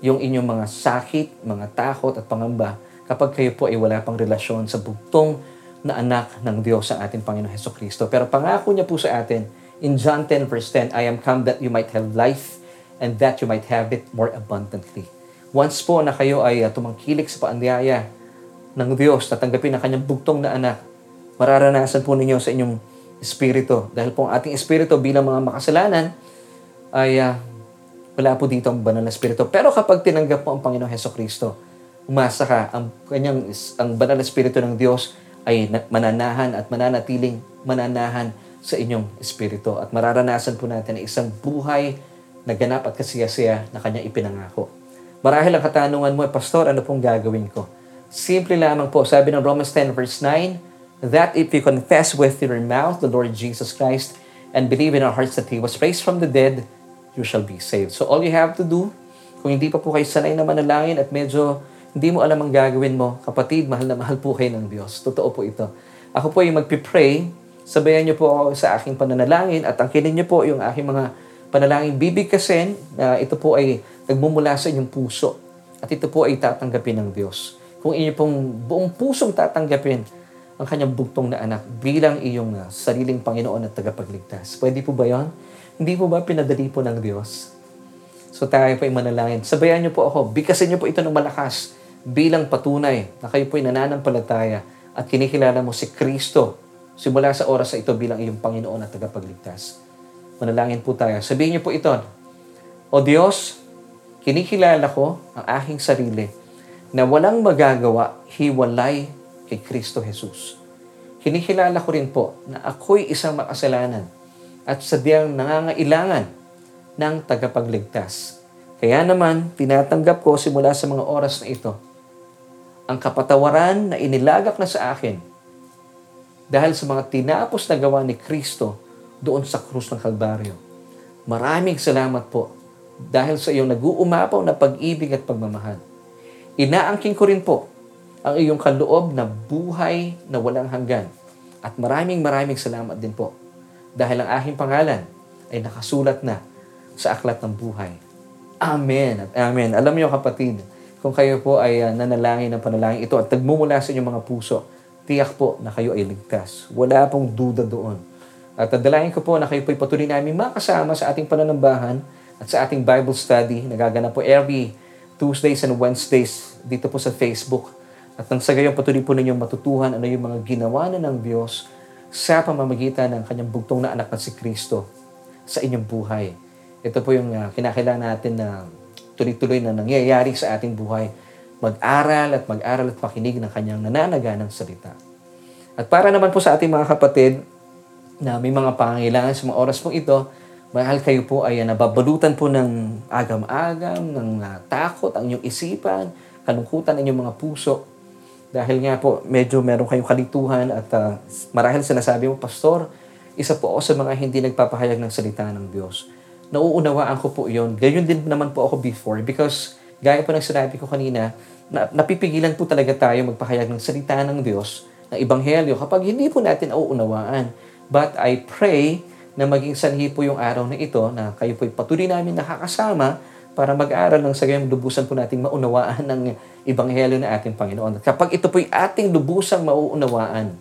Yung inyong mga sakit, mga takot at pangamba kapag kayo po ay wala pang relasyon sa bugtong na anak ng Diyos ang ating Panginoon Heso Kristo. Pero pangako niya po sa atin, in John 10 verse 10, I am come that you might have life and that you might have it more abundantly. Once po na kayo ay uh, tumangkilik sa paanyaya ng Diyos, tatanggapin ang kanyang bugtong na anak, mararanasan po ninyo sa inyong espiritu. Dahil po ang ating espiritu bilang mga makasalanan ay uh, wala po dito ang banal na espiritu. Pero kapag tinanggap mo ang Panginoong Heso Kristo, umasa ka, ang, kanyang, ang banal na espiritu ng Diyos ay mananahan at mananatiling mananahan sa inyong espiritu at mararanasan po natin ang isang buhay na ganap at kasiyasiya na kanya ipinangako. Marahil ang katanungan mo, Pastor, ano pong gagawin ko? Simple lamang po, sabi ng Romans 10 verse 9, that if you confess with your mouth the Lord Jesus Christ and believe in our hearts that He was raised from the dead, you shall be saved. So all you have to do, kung hindi pa po kayo sanay na manalangin at medyo hindi mo alam ang gagawin mo, kapatid, mahal na mahal po kayo ng Diyos. Totoo po ito. Ako po ay magpipray Sabayan niyo po ako sa aking pananalangin at angkinin niyo po yung aking mga panalangin bibigkasin na ito po ay nagmumula sa inyong puso at ito po ay tatanggapin ng Diyos. Kung inyo pong buong pusong tatanggapin ang kanyang bugtong na anak bilang iyong uh, sariling Panginoon at tagapagligtas. Pwede po ba yon? Hindi po ba pinadali po ng Diyos? So tayo po ay manalangin. Sabayan niyo po ako. Bigkasin niyo po ito ng malakas bilang patunay na kayo po ay nananampalataya at kinikilala mo si Kristo Simula sa oras sa ito bilang iyong Panginoon at tagapagligtas. Manalangin po tayo. Sabihin niyo po ito, O Diyos, kinikilala ko ang aking sarili na walang magagawa hiwalay kay Kristo Jesus. Kinikilala ko rin po na ako'y isang makasalanan at sadyang nangangailangan ng tagapagligtas. Kaya naman, tinatanggap ko simula sa mga oras na ito ang kapatawaran na inilagak na sa akin dahil sa mga tinapos na gawa ni Kristo doon sa krus ng Kalbaryo. Maraming salamat po dahil sa iyong nag-uumapaw na pag-ibig at pagmamahal. Inaangking ko rin po ang iyong kaloob na buhay na walang hanggan. At maraming maraming salamat din po dahil ang aking pangalan ay nakasulat na sa aklat ng buhay. Amen at amen. Alam niyo kapatid, kung kayo po ay uh, nanalangin ng panalangin ito at nagmumula sa inyong mga puso, tiyak po na kayo ay ligtas. Wala pong duda doon. At dadalayan ko po na kayo po'y patuloy namin makasama sa ating pananambahan at sa ating Bible study. Nagaganap po every Tuesdays and Wednesdays dito po sa Facebook. At nang sa gayon patuloy po ninyong matutuhan ano yung mga ginawa na ng Diyos sa pamamagitan ng kanyang bugtong na anak na si Kristo sa inyong buhay. Ito po yung uh, kinakailangan natin na tuloy-tuloy na nangyayari sa ating buhay. Mag-aral at mag-aral at makinig ng kanyang nananaganang salita. At para naman po sa ating mga kapatid na may mga pangangailangan sa mga oras po ito, mahal kayo po ay nababalutan po ng agam-agam, ng uh, takot ang inyong isipan, kalungkutan ang inyong mga puso. Dahil nga po, medyo meron kayong kalituhan at uh, marahil sinasabi mo, Pastor, isa po ako sa mga hindi nagpapahayag ng salita ng Diyos. Nauunawaan ko po yon. Gayon din naman po ako before because gaya po ng sinabi ko kanina, na, napipigilan po talaga tayo magpahayag ng salita ng Diyos, ng Ebanghelyo, kapag hindi po natin nauunawaan. But I pray na maging sanhi po yung araw na ito na kayo po patuloy namin nakakasama para mag-aral ng sagayang lubusan po nating maunawaan ng Ebanghelyo na ating Panginoon. Kapag ito po'y ating lubusang mauunawaan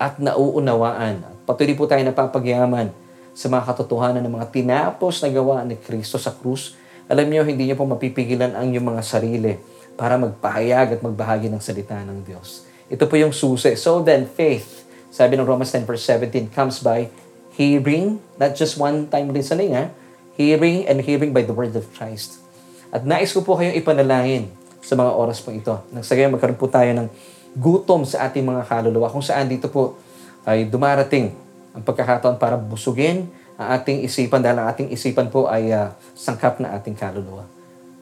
at nauunawaan, at patuloy po tayo napapagyaman sa mga katotohanan ng mga tinapos na gawa ni Kristo sa krus, alam niyo, hindi niyo po mapipigilan ang inyong mga sarili para magpahayag at magbahagi ng salita ng Diyos. Ito po yung susi. So then, faith, sabi ng Romans 10 verse 17, comes by hearing, not just one-time listening, ha? hearing and hearing by the word of Christ. At nais ko po kayong ipanalangin sa mga oras po ito. Nang sa magkaroon po tayo ng gutom sa ating mga kaluluwa kung saan dito po ay dumarating ang pagkakataon para busugin ang ating isipan dahil ang ating isipan po ay uh, sangkap na ating kaluluwa.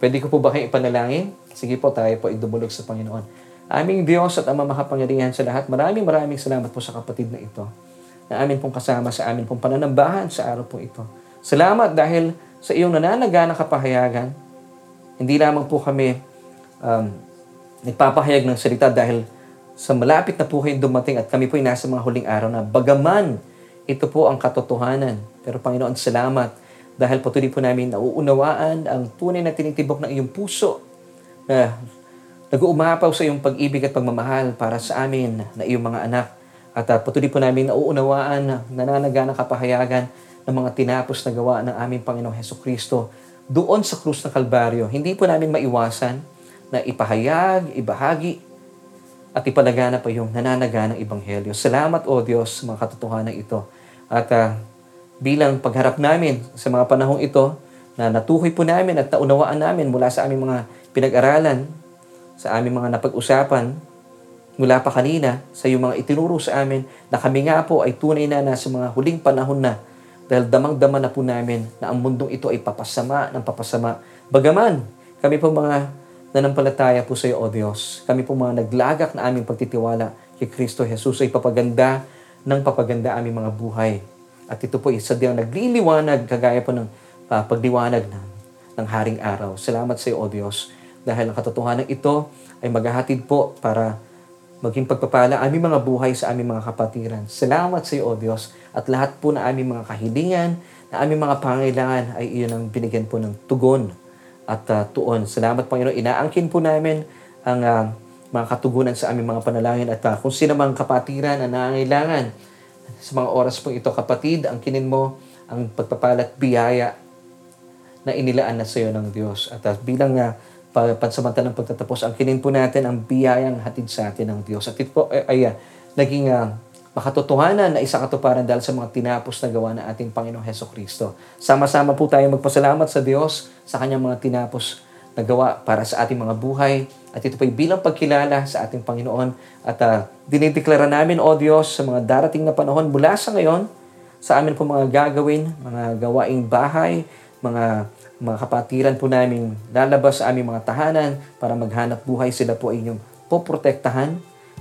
Pwede ko po ba kayong ipanalangin? Sige po, tayo po idumulog sa Panginoon. Aming Diyos at Ama makapangyarihan sa lahat, maraming maraming salamat po sa kapatid na ito na amin pong kasama sa amin pong pananambahan sa araw po ito. Salamat dahil sa iyong nananaganang kapahayagan, hindi lamang po kami um, nagpapahayag ng salita dahil sa malapit na po kayong dumating at kami po ay nasa mga huling araw na bagaman ito po ang katotohanan. Pero Panginoon, salamat dahil patuloy po namin nauunawaan ang tunay na tinitibok ng iyong puso na nag-uumapaw sa iyong pag-ibig at pagmamahal para sa amin na iyong mga anak. At uh, patuloy po namin nauunawaan, nananaga ng kapahayagan ng mga tinapos na gawa ng aming Panginoong Heso Kristo doon sa krus ng Kalbaryo. Hindi po namin maiwasan na ipahayag, ibahagi, at ipalagana pa yung nananaga ng Ebanghelyo. Salamat, O Diyos, sa mga katotohanan ito. At uh, bilang pagharap namin sa mga panahong ito, na natuhoy po namin at naunawaan namin mula sa aming mga pinag-aralan, sa aming mga napag-usapan, mula pa kanina, sa iyong mga itinuro sa amin, na kami nga po ay tunay na nasa mga huling panahon na dahil damang-dama na po namin na ang mundong ito ay papasama ng papasama. Bagaman, kami po mga nanampalataya po sa iyo, O Diyos. Kami po mga naglagak na aming pagtitiwala kay Kristo Jesus ay papaganda ng papaganda aming mga buhay. At ito po isa diyang nagliliwanag kagaya po ng uh, pagliwanag ng, ng haring araw. Salamat sa iyo, O Diyos, dahil ang katotohanan ito ay maghahatid po para maging pagpapala aming mga buhay sa aming mga kapatiran. Salamat sa iyo, O Diyos, at lahat po na aming mga kahilingan, na aming mga pangailangan ay iyon ang binigyan po ng tugon at uh, tuon. Salamat Panginoon. Inaangkin po namin ang uh, mga katugunan sa aming mga panalangin at uh, kung sino mang kapatiran na nangangailangan sa mga oras po ito, kapatid, ang kinin mo ang pagpapalat biyaya na inilaan na sa iyo ng Diyos. At uh, bilang uh, pansamantalang pagtatapos, ang kinin po natin ang biyayang hatid sa atin ng Diyos. At ito po ay, ay uh, naging uh, makatotohanan na isang katuparan dahil sa mga tinapos na gawa ng ating Panginoong Heso Kristo. Sama-sama po tayo magpasalamat sa Diyos sa kanyang mga tinapos na gawa para sa ating mga buhay. At ito po'y bilang pagkilala sa ating Panginoon. At uh, dinideklara namin, O Diyos, sa mga darating na panahon mula sa ngayon, sa amin po mga gagawin, mga gawaing bahay, mga mga kapatiran po namin lalabas sa aming mga tahanan para maghanap buhay sila po ay inyong poprotektahan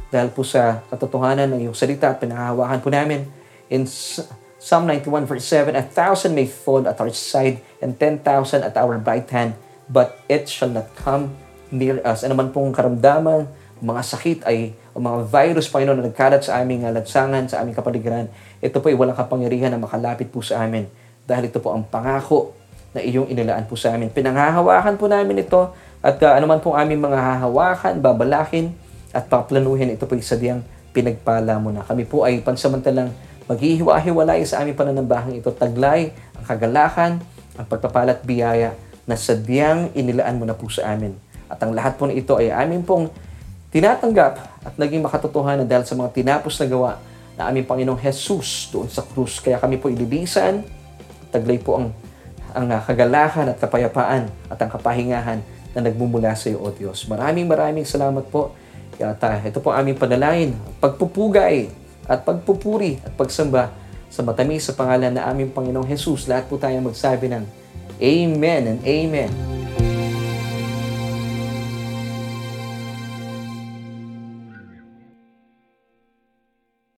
dahil po sa katotohanan ng iyong salita, pinahahawakan po namin in Psalm 91 verse 7, A thousand may fall at our side and 10,000 at our right hand, but it shall not come near us. Ano man pong karamdaman, mga sakit ay, o mga virus, Panginoon, na nagkalat sa aming lansangan, sa aming kapaligiran, ito po ay walang kapangyarihan na makalapit po sa amin. Dahil ito po ang pangako na iyong inilaan po sa amin. Pinanghahawakan po namin ito at uh, anuman pong aming mga hahawakan, babalakin, at paplanuhin ito po isa diyang pinagpala mo na. Kami po ay pansamantalang maghihiwa-hiwalay sa aming pananambahang ito. Taglay ang kagalakan, ang pagpapalat biyaya na sadyang inilaan mo na po sa amin. At ang lahat po na ito ay amin pong tinatanggap at naging makatotohanan dahil sa mga tinapos na gawa na aming Panginoong Jesus doon sa krus. Kaya kami po ililisan, taglay po ang, ang uh, kagalakan at kapayapaan at ang kapahingahan na nagmumula sa iyo, O Diyos. Maraming maraming salamat po. At uh, ito po aming panalangin, pagpupugay at pagpupuri at pagsamba sa matamis sa pangalan na aming Panginoong Jesus. Lahat po tayo magsabi ng Amen and Amen.